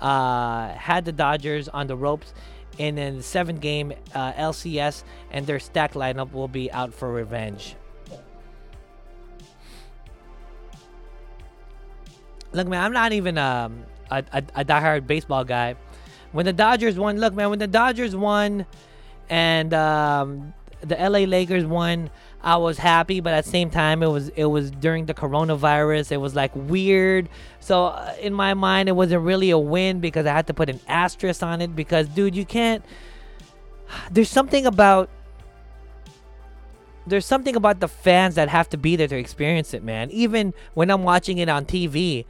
uh, had the Dodgers on the ropes in a seven game uh, LCS, and their stacked lineup will be out for revenge. Look, man, I'm not even um, a, a, a diehard baseball guy. When the Dodgers won, look, man, when the Dodgers won and um, the LA Lakers won, I was happy, but at the same time, it was it was during the coronavirus. It was like weird. So uh, in my mind, it wasn't really a win because I had to put an asterisk on it because, dude, you can't. (sighs) There's something about there's something about the fans that have to be there to experience it, man. Even when I'm watching it on TV,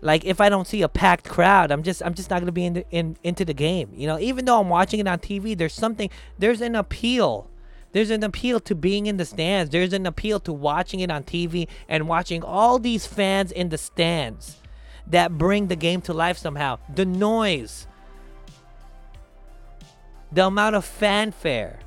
Like if I don't see a packed crowd, I'm just I'm just not gonna be in, the, in into the game. You know, even though I'm watching it on TV, there's something there's an appeal. There's an appeal to being in the stands. There's an appeal to watching it on TV and watching all these fans in the stands that bring the game to life somehow. The noise, the amount of fanfare.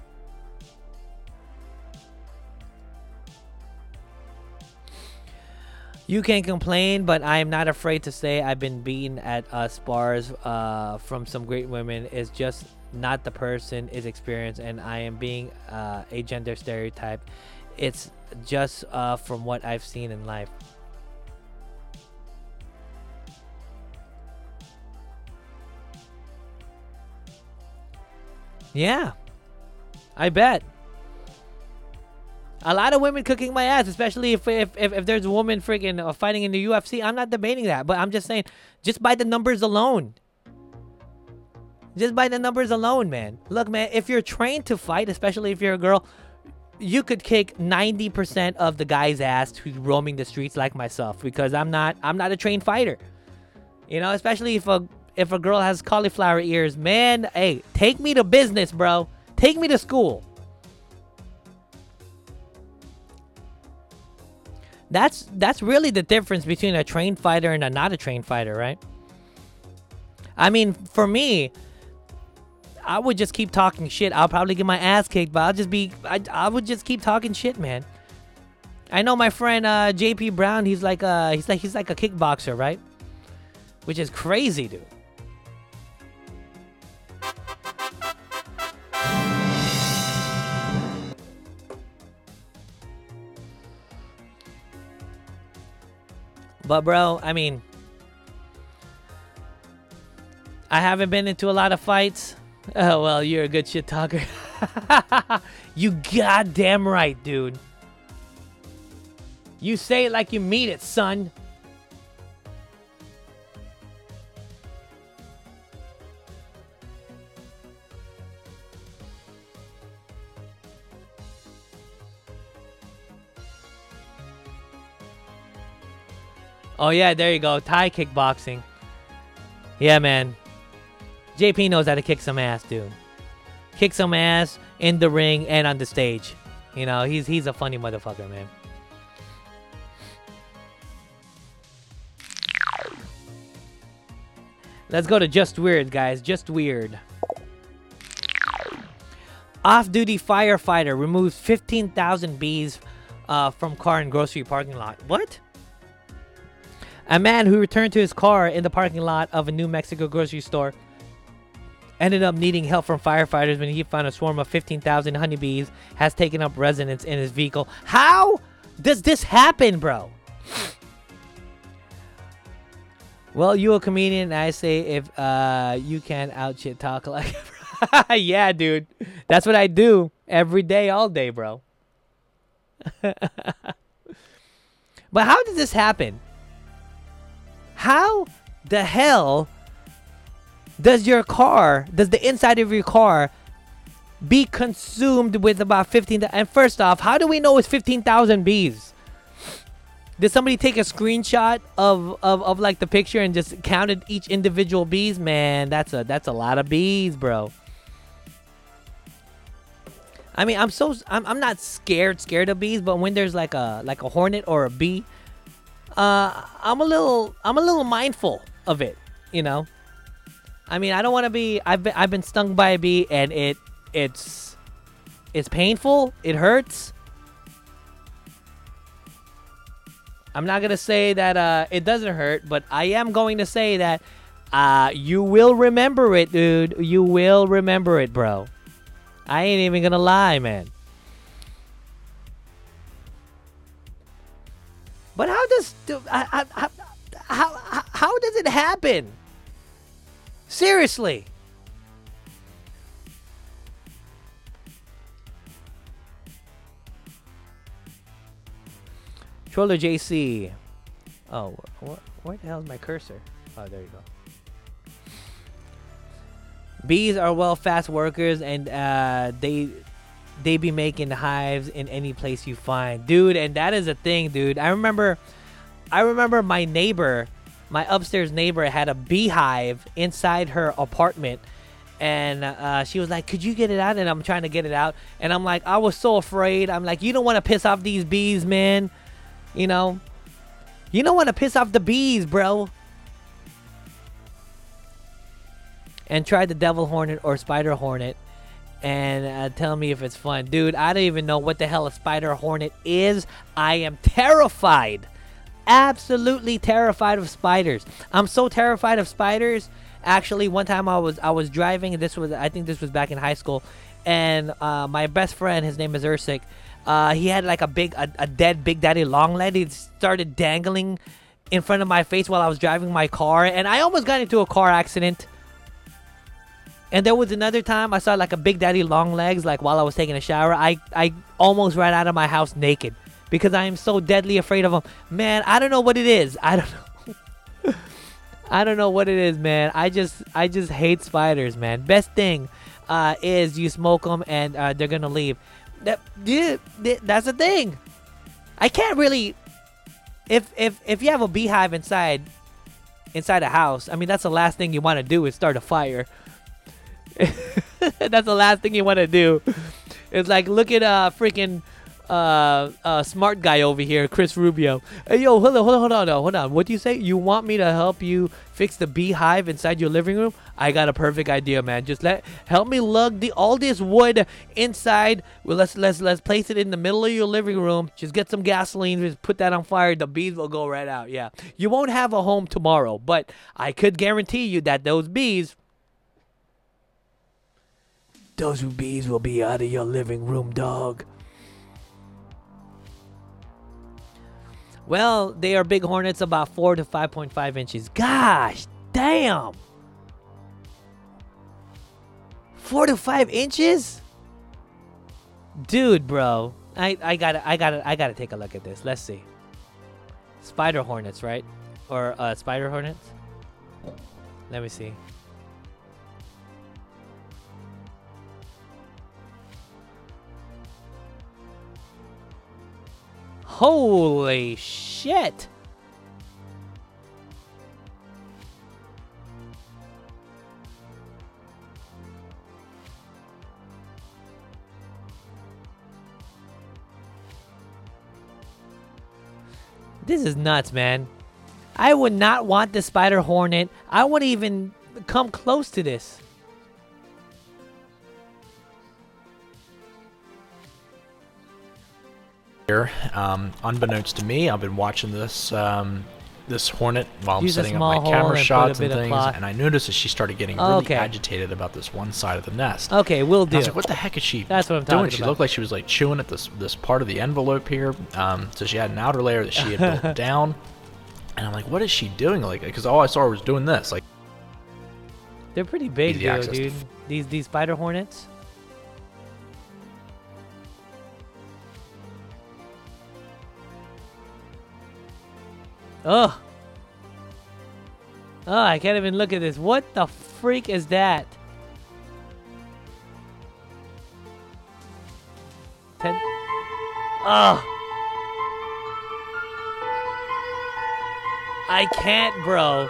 You can complain, but I am not afraid to say I've been beaten at uh, spars uh, from some great women. It's just not the person, is experience, and I am being uh, a gender stereotype. It's just uh, from what I've seen in life. Yeah, I bet. A lot of women cooking my ass, especially if if, if, if there's a woman freaking uh, fighting in the UFC. I'm not debating that, but I'm just saying, just by the numbers alone. Just by the numbers alone, man. Look, man, if you're trained to fight, especially if you're a girl, you could kick 90% of the guy's ass who's roaming the streets like myself because I'm not I'm not a trained fighter. You know, especially if a if a girl has cauliflower ears, man, hey, take me to business, bro. Take me to school. That's that's really the difference between a trained fighter and a not a trained fighter, right? I mean, for me, I would just keep talking shit. I'll probably get my ass kicked, but I'll just be I, I would just keep talking shit, man. I know my friend uh, JP Brown, he's like uh he's like he's like a kickboxer, right? Which is crazy, dude. But bro, I mean, I haven't been into a lot of fights. (laughs) Oh well, you're a good shit talker. (laughs) you goddamn right, dude. You say it like you mean it, son. Oh yeah, there you go. Thai kickboxing. Yeah, man. JP knows how to kick some ass, dude. Kick some ass in the ring and on the stage. You know, he's he's a funny motherfucker, man. Let's go to Just Weird, guys. Just Weird. Off-duty firefighter removes 15,000 bees uh, from car in grocery parking lot. What? A man who returned to his car in the parking lot of a New Mexico grocery store ended up needing help from firefighters when he found a swarm of 15,000 honeybees has taken up residence in his vehicle. How does this happen, bro? Well, you a comedian, I say if uh, you can out shit talk (laughs) like yeah, dude. That's what I do every day, all day, bro. (laughs) but how does this happen? How the hell does your car, does the inside of your car be consumed with about 15 and first off, how do we know it's 15,000 bees? Did somebody take a screenshot of, of, of like the picture and just counted each individual bees? Man, that's a that's a lot of bees, bro. I mean, I'm so I'm, I'm not scared scared of bees, but when there's like a like a hornet or a bee, uh, I'm a little I'm a little mindful of it, you know. I mean, I don't want to be. I've been I've been stung by a bee, and it it's it's painful. It hurts. I'm not gonna say that uh, it doesn't hurt, but I am going to say that uh, you will remember it, dude. You will remember it, bro. I ain't even gonna lie, man. But how does how, uh, uh, uh, how, how, how does it happen? Seriously. Troller JC. Oh, what? Where the hell is my cursor? Oh, there you go. Bees are well fast workers, and uh, they they be making hives in any place you find, dude. And that is a thing, dude. I remember, I remember my neighbor my upstairs neighbor had a beehive inside her apartment. And uh, she was like, Could you get it out? And I'm trying to get it out. And I'm like, I was so afraid. I'm like, You don't want to piss off these bees, man. You know, you don't want to piss off the bees, bro. And try the devil hornet or spider hornet and uh, tell me if it's fun. Dude, I don't even know what the hell a spider hornet is. I am terrified. Absolutely terrified of spiders. I'm so terrified of spiders. Actually, one time I was I was driving and this was I think this was back in high school and uh, my best friend, his name is Ursik, uh, he had like a big a, a dead Big Daddy long leg. He started dangling in front of my face while I was driving my car and I almost got into a car accident. And there was another time I saw like a Big Daddy long legs, like while I was taking a shower. I, I almost ran out of my house naked because I am so deadly afraid of them. Man, I don't know what it is. I don't know. (laughs) I don't know what it is, man. I just I just hate spiders, man. Best thing uh, is you smoke them and uh, they're gonna leave. That, yeah, that's the thing. I can't really. If if if you have a beehive inside inside a house, I mean that's the last thing you want to do is start a fire. (laughs) That's the last thing you want to do. It's like look at uh freaking uh, uh smart guy over here, Kris Rubio. Hey yo, hold on, hold on, hold on, hold on. What do you say? You want me to help you fix the beehive inside your living room? I got a perfect idea, man. Just let help me lug the all this wood inside. Well, let's let's let's place it in the middle of your living room. Just get some gasoline, just put that on fire. The bees will go right out. Yeah, you won't have a home tomorrow, but I could guarantee you that those bees those bees will be out of your living room, dog. Well, they are big hornets, about 4 to 5.5 inches. Gosh, damn. 4 to 5 inches? Dude, bro. I, I gotta I gotta I gotta take a look at this. Let's see. Spider hornets, right? Or uh, spider hornets? Let me see. Holy shit! This is nuts, man. I would not want the spider hornet. I wouldn't even come close to this. Here, um, unbeknownst to me, I've been watching this um, this hornet while Use I'm setting up my camera and shots and things, and I noticed that she started getting really Okay. agitated about this one side of the nest. Okay, we'll And I was do. like, what the heck is she That's what I'm doing? talking She looked like she was like chewing at this this part of the envelope here. Um, so she had an outer layer that she had built (laughs) down, and I'm like, what is she doing? Like, because all I saw was doing this. Like, They're pretty big, though, dude. These these spider hornets. Ugh. Oh, I can't even look at this. What the freak is that? Ten. Ugh. I can't, bro.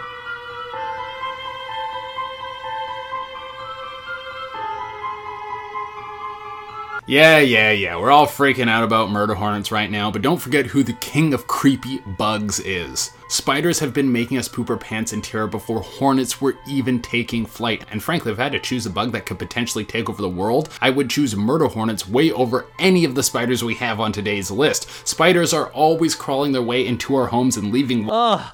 Yeah, yeah, yeah. We're all freaking out about murder hornets right now, but don't forget who the king of creepy bugs is. Spiders have been making us poop our pants in terror before hornets were even taking flight. And frankly, if I had to choose a bug that could potentially take over the world, I would choose murder hornets way over any of the spiders we have on today's list. Spiders are always crawling their way into our homes and leaving Ugh.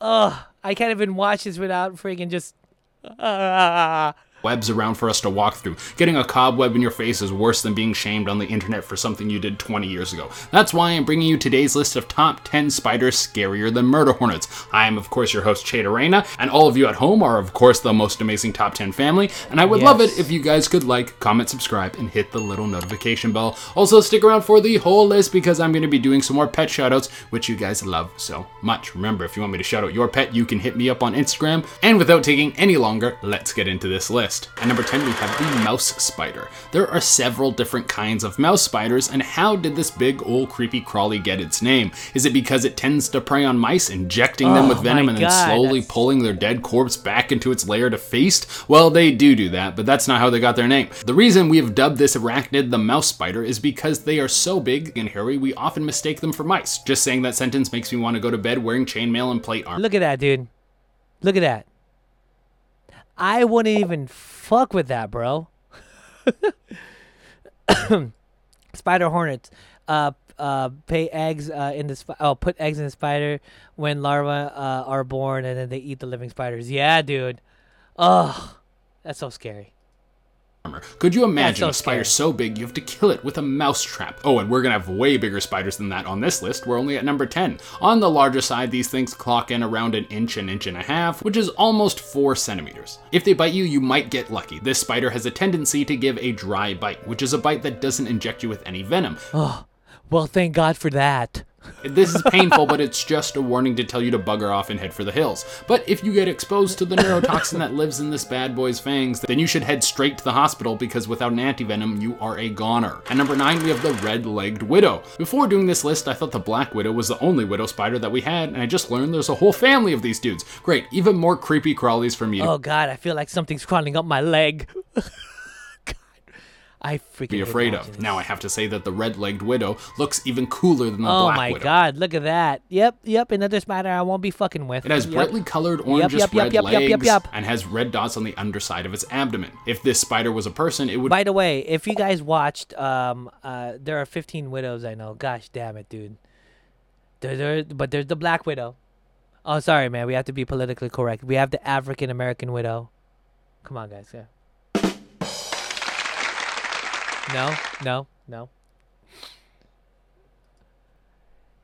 Ugh. I can't even watch this without freaking just. (laughs) Ah. ah, ah, ah webs around for us to walk through. Getting a cobweb in your face is worse than being shamed on the internet for something you did 20 years ago. That's why I'm bringing you today's list of top 10 spiders scarier than murder hornets. I am, of course, your host, Cheda Reyna, and all of you at home are, of course, the most amazing top 10 family. And I would love it if you guys could like, comment, subscribe, and hit the little notification bell. Also, stick around for the whole list because I'm going to be doing some more pet shoutouts, which you guys love so much. Remember, if you want me to shout out your pet, you can hit me up on Instagram. And without taking any longer, let's get into this list. List. At number 10, we have the mouse spider. There are several different kinds of mouse spiders, and how did this big old creepy crawly get its name? Is it because it tends to prey on mice, injecting them Oh with venom and then God, slowly that's- pulling their dead corpse back into its lair to feast? Well, they do do that, but that's not how they got their name. The reason we have dubbed this arachnid the mouse spider is because they are so big and hairy, we often mistake them for mice. Just saying that sentence makes me want to go to bed wearing chainmail and plate armor. Look at that, dude. Look at that. I wouldn't even fuck with that, bro. (coughs) spider hornets. Uh, uh, pay eggs uh, in the sp- oh, put eggs in the spider when larvae uh, are born, and then they eat the living spiders. Yeah, dude. Ugh, that's so scary. Armor. Could you imagine so a spider scary. so big you have to kill it with a mouse trap? Oh, and we're gonna have way bigger spiders than that on this list. We're only at number 10. On the larger side, these things clock in around an inch, an inch and a half, which is almost 4 centimeters. If they bite you, you might get lucky. This spider has a tendency to give a dry bite, which is a bite that doesn't inject you with any venom. Oh, Well, thank God for that. This is painful, but it's just a warning to tell you to bugger off and head for the hills. But if you get exposed to the neurotoxin that lives in this bad boy's fangs, then you should head straight to the hospital because without an antivenom, you are a goner. At number 9, we have the red-legged widow. Before doing this list, I thought the black widow was the only widow spider that we had, and I just learned there's a whole family of these dudes. Great, even more creepy crawlies for to Oh God, I feel like something's crawling up my leg. (laughs) I freaking be afraid of. this. Now I have to say that the red-legged widow looks even cooler than the Oh black widow. Oh my. God, look at that. Yep, yep, another spider I won't be fucking with. It has Yep. brightly colored orangish yep, yep, red legs and has red dots on the underside of its abdomen. If this spider was a person, it would By the way, if you guys watched, um, uh, there are 15 widows I know. Gosh damn it, dude. There, there, but there's the black widow. Oh, sorry, man. We have to be politically correct. We have the African American widow. Come on, guys. Yeah. No, no, no.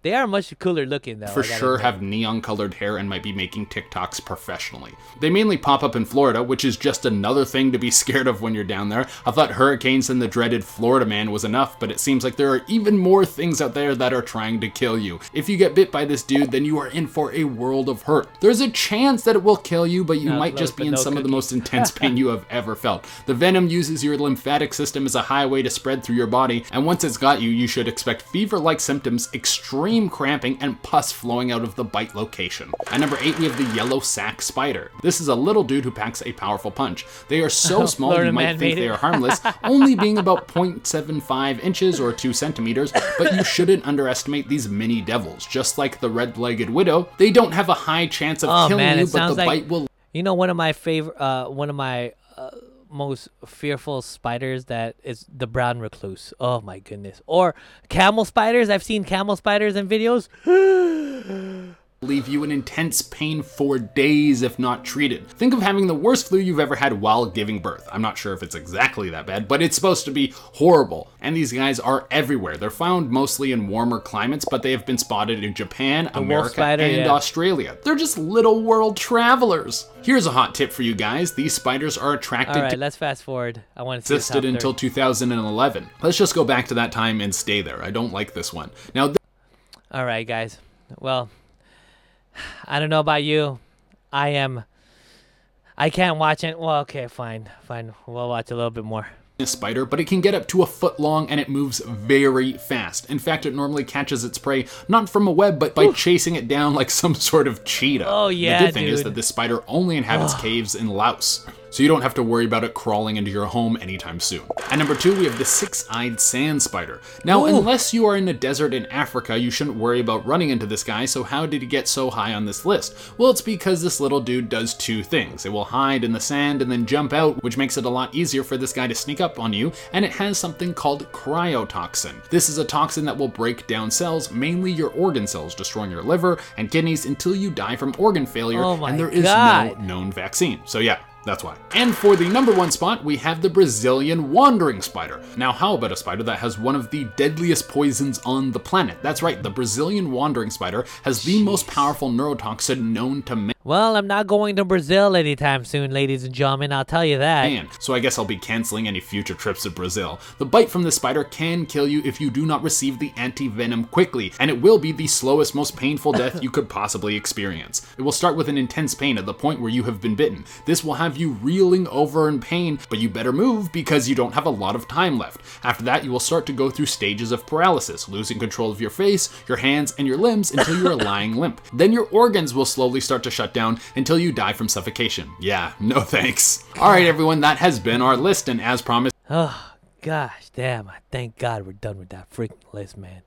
They are much cooler looking, though. for sure admit. have neon colored hair and might be making TikToks professionally. They mainly pop up in Florida, which is just another thing to be (laughs) scared of when you're down there. I thought hurricanes and the dreaded Florida man was enough, but it seems like there are even more things out there that are trying to kill you. If you get bit by this dude, then you are in for a world of hurt. There's a chance that it will kill you, but you might close, just be in no some of the most (laughs) intense pain you have ever felt. The venom uses your lymphatic system as a highway to spread through your body, and once it's got you, you should expect fever like symptoms, extreme cramping, and pus flowing out of the bite location. At number 8, we have the yellow sack spider. This is a little dude who packs a powerful punch. They are so (laughs) small you might think they are harmless, (laughs) only being about 0.75 inches or 2 centimeters, but you shouldn't underestimate these mini devils. Just like the red legged widow, they don't have a high chance of Oh killing man, you, but the like bite will you know one of my favorite, uh, one of my uh, most fearful spiders that is the brown recluse. Oh my goodness! Or camel spiders. I've seen camel spiders in videos. (gasps) (laughs) leave you in intense pain for days if not treated. Think of having the worst flu you've ever had while giving birth. I'm not sure if it's exactly that bad, but it's supposed to be horrible. And these guys are everywhere. They're found mostly in warmer climates, but they have been spotted in Japan, wolf America, spider, and yeah. Australia. They're just little world travelers. Here's a hot tip for you guys. These spiders are attracted All right, to let's fast forward. I want to see. existed until 2011. Let's just go back to that time and stay there. I don't like this one. Now, th- All right, guys. Well, I don't know about you. I am. I can't watch it. Well, okay, fine, fine. We'll watch a little bit more. a spider, but it can get up to a foot long and it moves very fast. In fact, it normally catches its prey not from a web, but by chasing it down like some sort of cheetah. Oh, yeah, The good thing is that this spider only inhabits caves in Laos. So you don't have to worry about it crawling into your home anytime soon. At number two, we have the six-eyed sand spider. Now, unless you are in a desert in Africa, you shouldn't worry about running into this guy, so how did he get so high on this list? Well, it's because this little dude does two things. It will hide in the sand and then jump out, which makes it a lot easier for this guy to sneak up on you, and it has something called cytotoxin. This is a toxin that will break down cells, mainly your organ cells, destroying your liver and kidneys until you die from organ failure, Oh and there is God. no known vaccine. So yeah, that's why. And for the number one spot, we have the Brazilian wandering spider. Now, how about a spider that has one of the deadliest poisons on the planet? That's right, the Brazilian wandering spider has the most powerful neurotoxin known to man. Well, I'm not going to Brazil anytime soon, ladies and gentlemen. I'll tell you that. Man, so I guess I'll be canceling any future trips to Brazil. The bite from this spider can kill you if you do not receive the anti-venom quickly, and it will be the slowest, most painful (laughs) death you could possibly experience. It will start with an intense pain at the point where you have been bitten. This will have you reeling over in pain, but you better move because you don't have a lot of time left. After that, you will start to go through stages of paralysis, losing control of your face, your hands, and your limbs until you are (laughs) lying limp. Then your organs will slowly start to shut down until you die from suffocation. Yeah, (laughs) no thanks. Alright, everyone, that has been our list, and as promised, Oh, (sighs) gosh, damn. I Thank God we're done with that freaking list, man.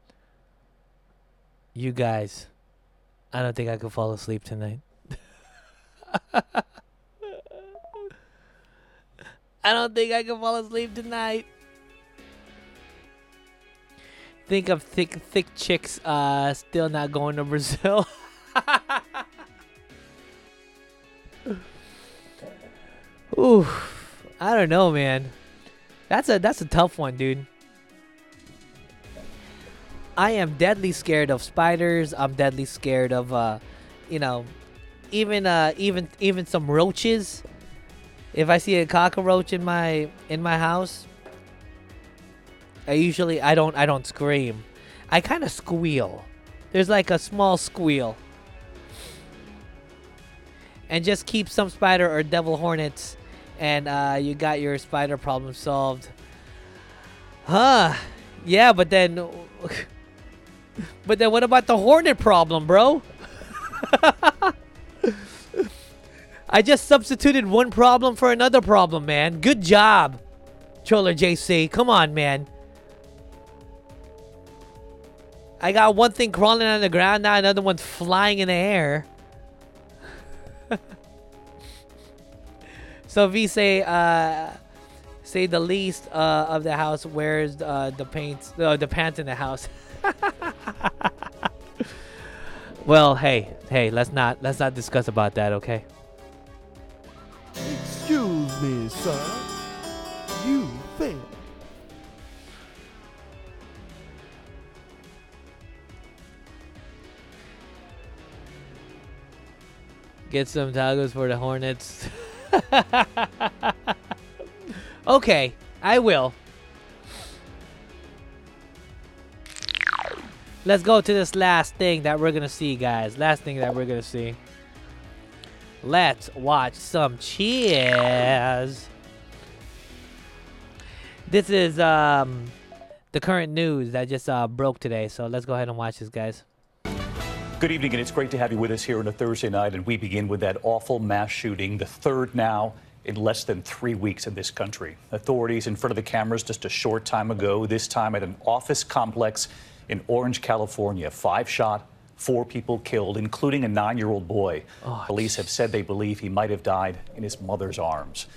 You guys, I don't think I could fall asleep tonight. (laughs) I don't think I can fall asleep tonight. Think of thick, thick chicks uh, still not going to Brazil. (laughs) Ooh, I don't know, man. That's a that's a tough one, dude. I am deadly scared of spiders. I'm deadly scared of uh, you know, even uh even even some roaches. If I see a cockroach in my in my house, I usually I don't I don't scream. I kind of squeal. There's like a small squeal. And just keep some spider or devil hornets and uh, you got your spider problem solved. Huh. Yeah, but then (laughs) But then what about the hornet problem, bro? (laughs) I just substituted one problem for another problem, man. Good job, Troller JC. Come on, man. I got one thing crawling on the ground now, another one's flying in the air. So V say, uh, say the least uh, of the house wears uh, the paint, uh, the pants in the house. (laughs) well, hey, hey, let's not let's not discuss about that, okay? Excuse me, sir. You fail. Get some tacos for the Hornets. (laughs) (laughs) okay, I will. Let's go to this last thing that we're gonna see, guys. Last thing that we're gonna see. Let's watch some cheers. This is um the current news that just uh, broke today. So let's go ahead and watch this, guys. Good evening, and it's great to have you with us here on a Thursday night. And we begin with that awful mass shooting, the third now in less than three weeks in this country. Authorities in front of the cameras just a short time ago, this time at an office complex in Orange, California. Five shot, four people killed, including a nine year old boy. Oh, Police have said they believe he might have died in his mother's arms.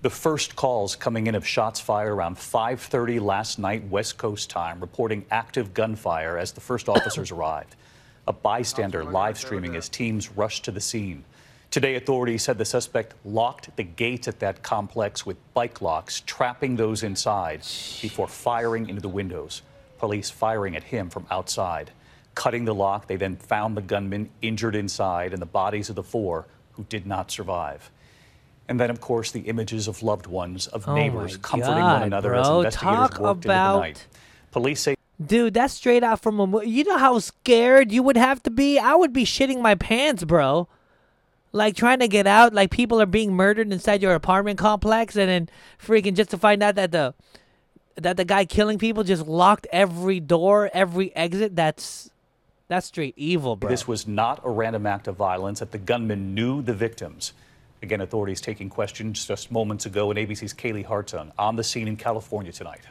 The first calls coming in of shots fired around 5:30 last night West Coast time, reporting active gunfire as the first (coughs) officers arrived. A bystander live streaming as teams rushed to the scene. Today, authorities said the suspect locked the gates at that complex with bike locks, trapping those inside before firing into the windows. Police firing at him from outside. Cutting the lock, they then found the gunman injured inside and the bodies of the four who did not survive. And then, of course, the images of loved ones, of Oh neighbors comforting one God, another as investigators Talk worked about- into the night. Police say Dude, that's straight out from a movie. You know how scared you would have to be? I would be shitting my pants, bro. Like trying to get out, like people are being murdered inside your apartment complex, and then freaking just to find out that the that the guy killing people just locked every door, every exit. That's that's straight evil, bro. This was not a random act of violence, that the gunman knew the victims. Again, authorities taking questions just moments ago, and ABC's Kaylee Hartung on the scene in California tonight.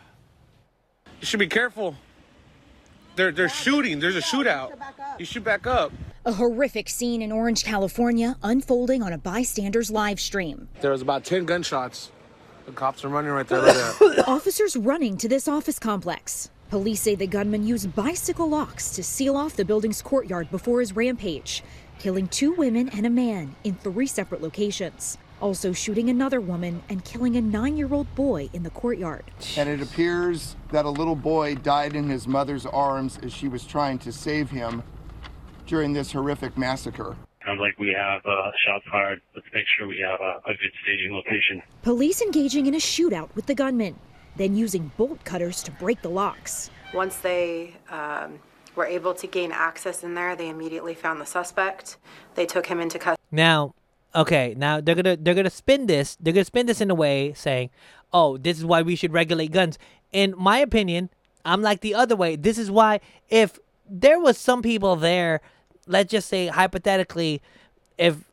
You should be careful. They're they're shooting. There's a shootout. You should back up. A horrific scene in Orange, California, unfolding on a bystander's live stream. There was about ten gunshots. The cops are running right there. Right there. (coughs) Officers running to this office complex. Police say the gunman used bicycle locks to seal off the building's courtyard before his rampage, killing two women and a man in three separate locations. Also shooting another woman and killing a nine year old boy in the courtyard. And it appears that a little boy died in his mother's arms as she was trying to save him during this horrific massacre. Sounds like we have uh, shots fired. Let's make sure we have a, a good staging location. Police engaging in a shootout with the gunman, then using bolt cutters to break the locks. Once they um, were able to gain access in there, they immediately found the suspect. They took him into custody. Now, okay, now they're gonna they're gonna spin this. They're gonna spin this in a way saying, "Oh, this is why we should regulate guns." In my opinion, I'm like the other way. This is why if there was some people there, let's just say hypothetically, if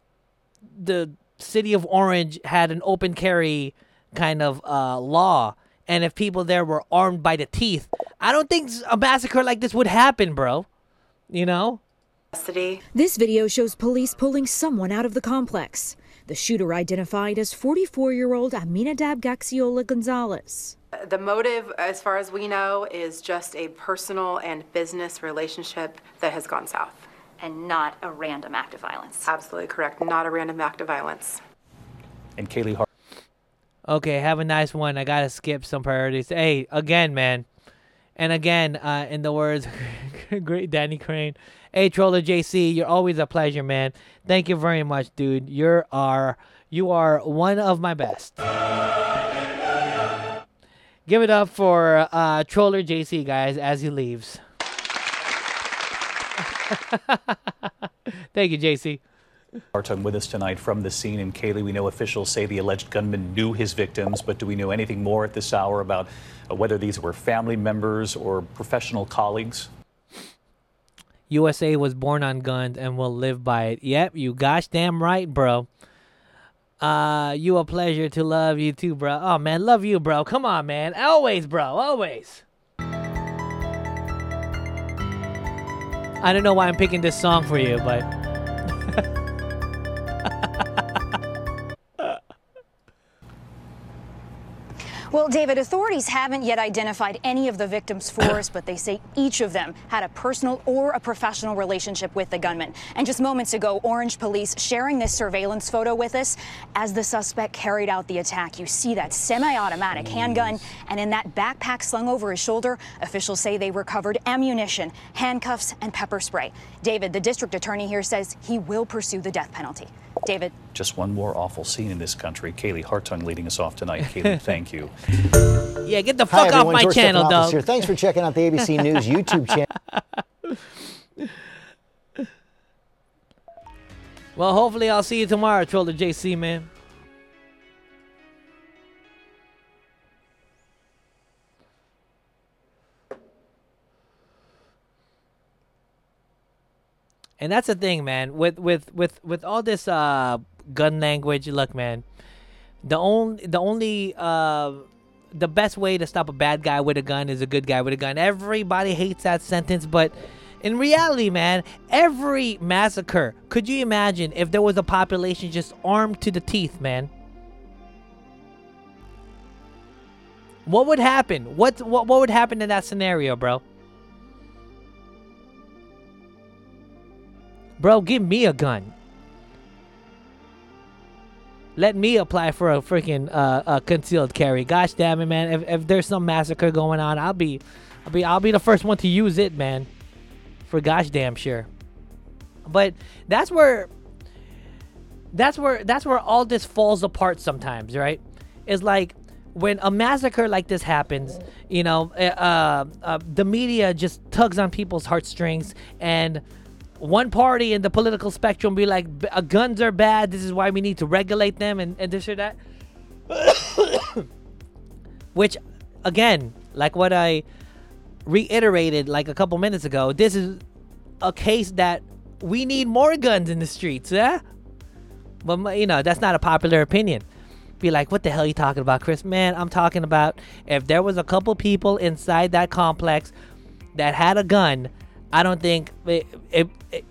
the city of Orange had an open carry kind of uh, law, and if people there were armed by the teeth, I don't think a massacre like this would happen, bro. You know? Custody. This video shows police pulling someone out of the complex. The shooter identified as 44 year old Aminadab Gaxiola Gonzalez. The motive, as far as we know, is just a personal and business relationship that has gone south. And not a random act of violence. Absolutely correct. Not a random act of violence. And Kaylee Hart. Okay, have a nice one. I gotta skip some priorities. Hey, again, man. And again, uh, in the words, (laughs) great Danny Crane. Hey, Troller JC, you're always a pleasure, man. Thank you very much, dude. You're are you are one of my best. Give it up for uh, Troller JC, guys, as he leaves. (laughs) Thank you, JC. Hartung with us tonight from the scene. And Kaylee, we know officials say the alleged gunman knew his victims, but do we know anything more at this hour about uh, whether these were family members or professional colleagues? USA was born on guns and will live by it. Yep, you gosh damn right, bro. Uh, you a pleasure to love you too, bro. Oh man, love you, bro. Come on, man. Always, bro. Always. I don't know why I'm picking this song for you, but Well, David, authorities haven't yet identified any of the victims' (coughs) force, but they say each of them had a personal or a professional relationship with the gunman. And just moments ago, Orange police sharing this surveillance photo with us as the suspect carried out the attack. You see that semi-automatic handgun, and in that backpack slung over his shoulder, officials say they recovered ammunition, handcuffs, and pepper spray. David, the district attorney here says he will pursue the death penalty. David. Just one more awful scene in this country. Kaylee Hartung leading us off tonight. (laughs) Kaylee, thank you. yeah, get the Hi, fuck off everyone. my George channel, Stephanopoulos dog. Here. Thanks for checking out the ABC (laughs) News YouTube channel. Well, hopefully I'll see you tomorrow, Troller JC, man. And that's the thing, man. With with with with all this uh gun language, look, man. The only the only uh the best way to stop a bad guy with a gun is a good guy with a gun. Everybody hates that sentence, but in reality, man, every massacre, could you imagine if there was a population just armed to the teeth, man? What would happen? What what what would happen in that scenario, bro? Bro, give me a gun. Let me apply for a freaking uh, a concealed carry. Gosh damn it, man! If, if there's some massacre going on, I'll be, I'll be, I'll be the first one to use it, man. For gosh damn sure. But that's where, that's where, that's where all this falls apart sometimes, right? It's like when a massacre like this happens, you know, uh, uh, the media just tugs on people's heartstrings and one party in the political spectrum be like, uh, guns are bad. This is why we need to regulate them and, and this or that. (coughs) Which, again, like what I reiterated like a couple minutes ago, this is a case that we need more guns in the streets, yeah? But, you know, that's not a popular opinion. Be like, what the hell are you talking about, Kris? Man, I'm talking about if there was a couple people inside that complex that had a gun, I don't think it, it, it-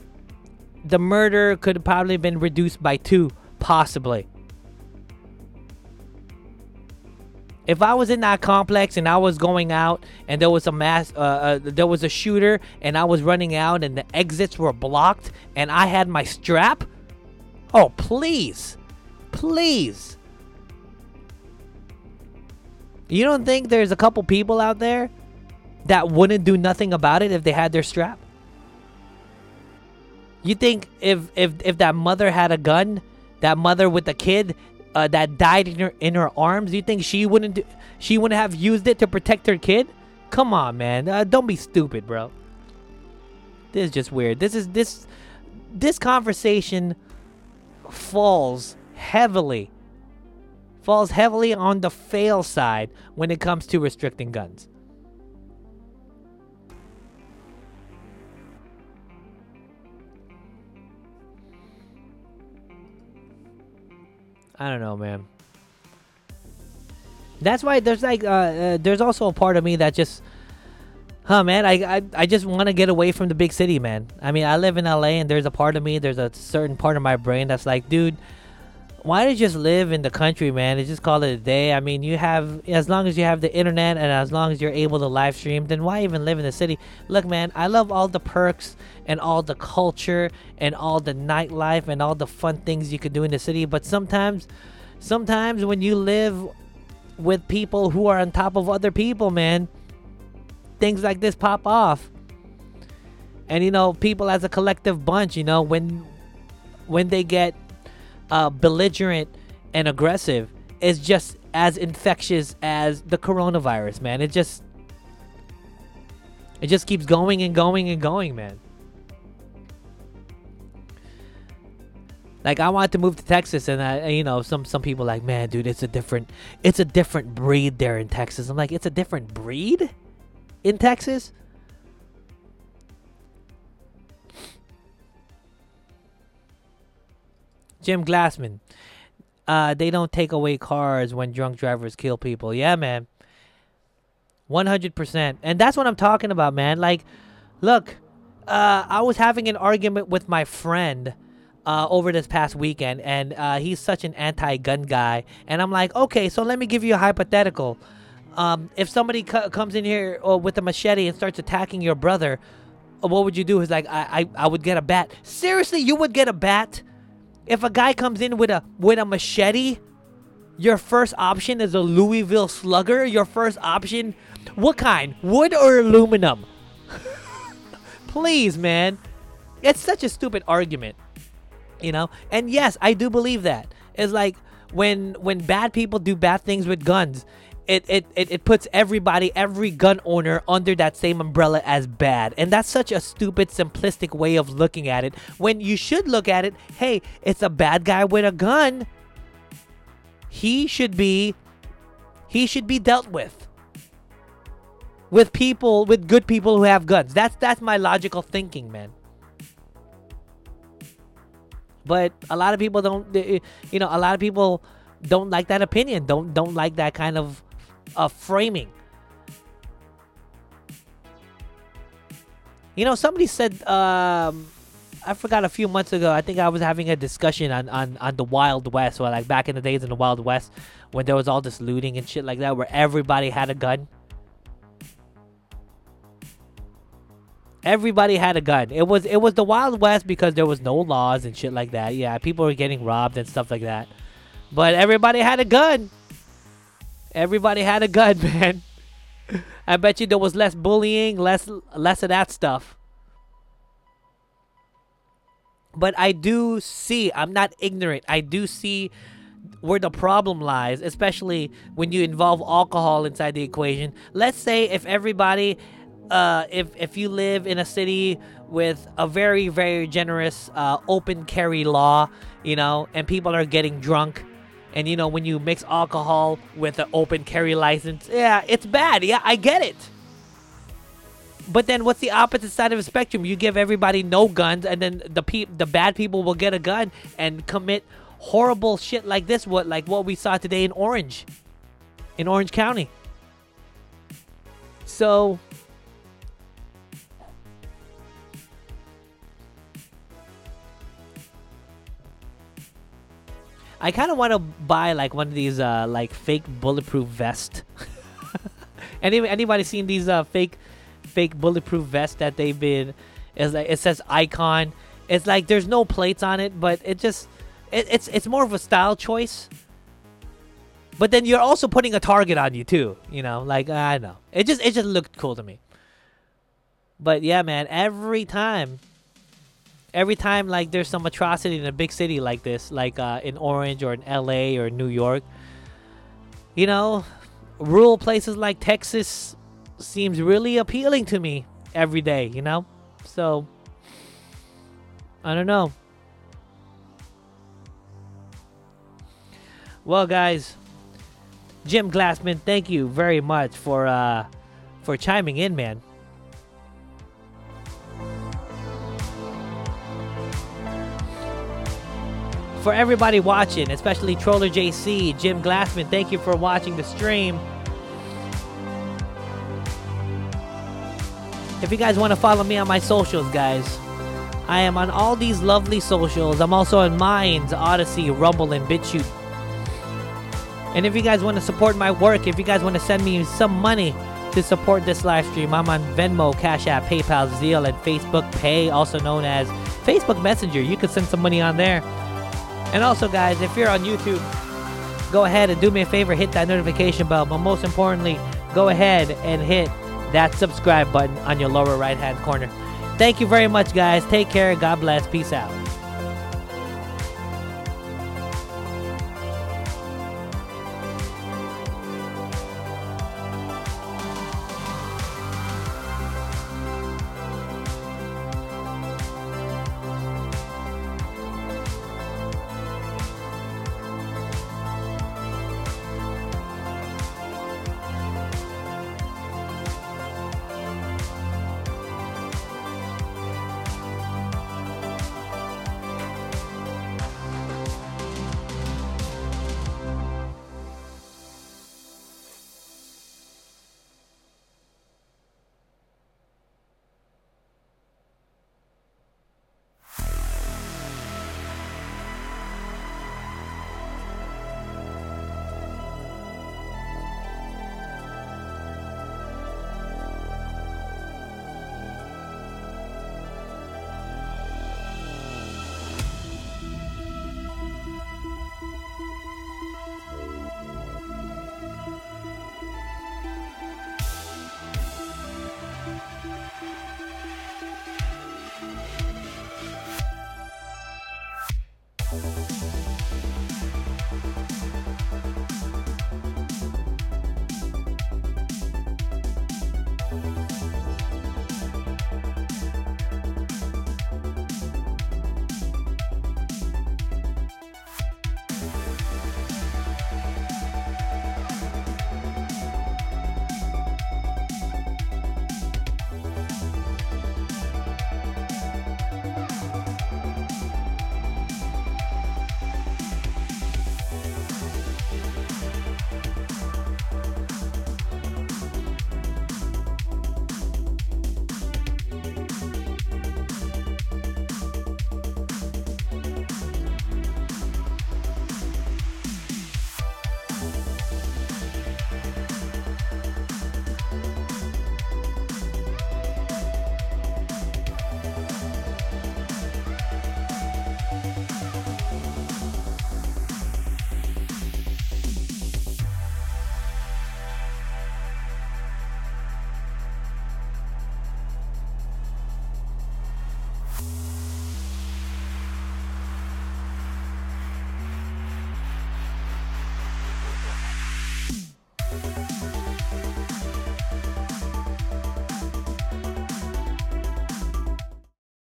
the murder could have probably been reduced by two, possibly. If I was in that complex and I was going out and there was a mass, uh, uh, there was a shooter and I was running out and the exits were blocked and I had my strap, oh please, please. You don't think there's a couple people out there that wouldn't do nothing about it if they had their strap? You think if if if that mother had a gun, that mother with the kid uh, that died in her in her arms, you think she wouldn't do, she wouldn't have used it to protect her kid? Come on, man. Uh, don't be stupid, bro. This is just weird. This is this this conversation falls heavily falls heavily on the fail side when it comes to restricting guns. I don't know, man. That's why there's like uh, uh there's also a part of me that just Huh man, I I, I just want to get away from the big city, man. I mean, I live in LA and there's a part of me, there's a certain part of my brain that's like, dude, why don't you just live in the country, man? And just call it a day. I mean, you have as long as you have the internet and as long as you're able to live stream, then why even live in the city? Look, man, I love all the perks and all the culture and all the nightlife and all the fun things you could do in the city, but sometimes sometimes when you live with people who are on top of other people, man, things like this pop off. And you know, people as a collective bunch, you know, when when they get uh, belligerent and aggressive, is just as infectious as the coronavirus, man. It just it just keeps going and going and going, man. Like I wanted to move to Texas, and I, you know, some some people like, man, dude, it's a different, it's a different breed there in Texas. I'm like, it's a different breed in Texas. Jim Glassman, uh, they don't take away cars when drunk drivers kill people. Yeah, man. 100%. And that's what I'm talking about, man. Like, look, uh, I was having an argument with my friend uh, over this past weekend, and uh, he's such an anti-gun guy. And I'm like, okay, so let me give you a hypothetical. Um, if somebody co- comes in here uh, with a machete and starts attacking your brother, uh, what would you do? He's like, I, I, I would get a bat. Seriously, you would get a bat? If a guy comes in with a with a machete, your first option is a Louisville Slugger. Your first option, what kind? Wood or aluminum? (laughs) Please, man. It's such a stupid argument you know and yes i do believe that it's like when when bad people do bad things with guns it, it, it, it puts everybody every gun owner under that same umbrella as bad. And that's such a stupid simplistic way of looking at it. When you should look at it hey it's a bad guy with a gun. He should be he should be dealt with. With people with good people who have guns. That's that's my logical thinking man. But a lot of people don't you know a lot of people don't like that opinion. Don't don't like that kind of uh, framing you know somebody said um I forgot a few months ago. I think I was having a discussion on, on, on the Wild West, or like back in the days in the Wild West, when there was all this looting and shit like that, where everybody had a gun. Everybody had a gun. It was it was the Wild West because there was no laws and shit like that. Yeah, people were getting robbed and stuff like that. But everybody had a gun. Everybody had a gun, (laughs) man. I bet you there was less bullying, less less of that stuff. But I do see, I'm not ignorant. I do see where the problem lies, especially when you involve alcohol inside the equation. Let's say if everybody uh, if if you live in a city with a very very generous uh, open carry law, you know, and people are getting drunk, and you know when you mix alcohol with an open carry license, yeah, it's bad. Yeah, I get it. But then what's the opposite side of the spectrum? You give everybody no guns, and then the pe- the bad people will get a gun and commit horrible shit like this. What like what we saw today in Orange, in Orange County. So I kind of want to buy like one of these uh like fake bulletproof vest. (laughs) Any anybody seen these uh fake fake bulletproof vests that they've been? It's like it says icon. It's like there's no plates on it, but it just it, it's it's more of a style choice. But then you're also putting a target on you too. You know, like I know. It just it just looked cool to me. But yeah, man, every time every time like there's some atrocity in a big city like this, like uh, in Orange or in LA or New York, you know, rural places like Texas seems really appealing to me every day, you know? So I don't know. Well, guys, Jim Glassman, thank you very much for uh for chiming in, man. For everybody watching, especially Troller JC, Jim Glassman, thank you for watching the stream. If you guys want to follow me on my socials, guys, I am on all these lovely socials. I'm also on Minds, Odysee, Rumble, and BitChute. And if you guys want to support my work, if you guys want to send me some money to support this live stream, I'm on Venmo, Cash App, PayPal, Zelle, and Facebook Pay, also known as Facebook Messenger. You could send some money on there. And also, guys, if you're on YouTube, go ahead and do me a favor, hit that notification bell. But most importantly, go ahead and hit that subscribe button on your lower right hand corner. Thank you very much, guys. Take care. God bless. Peace out.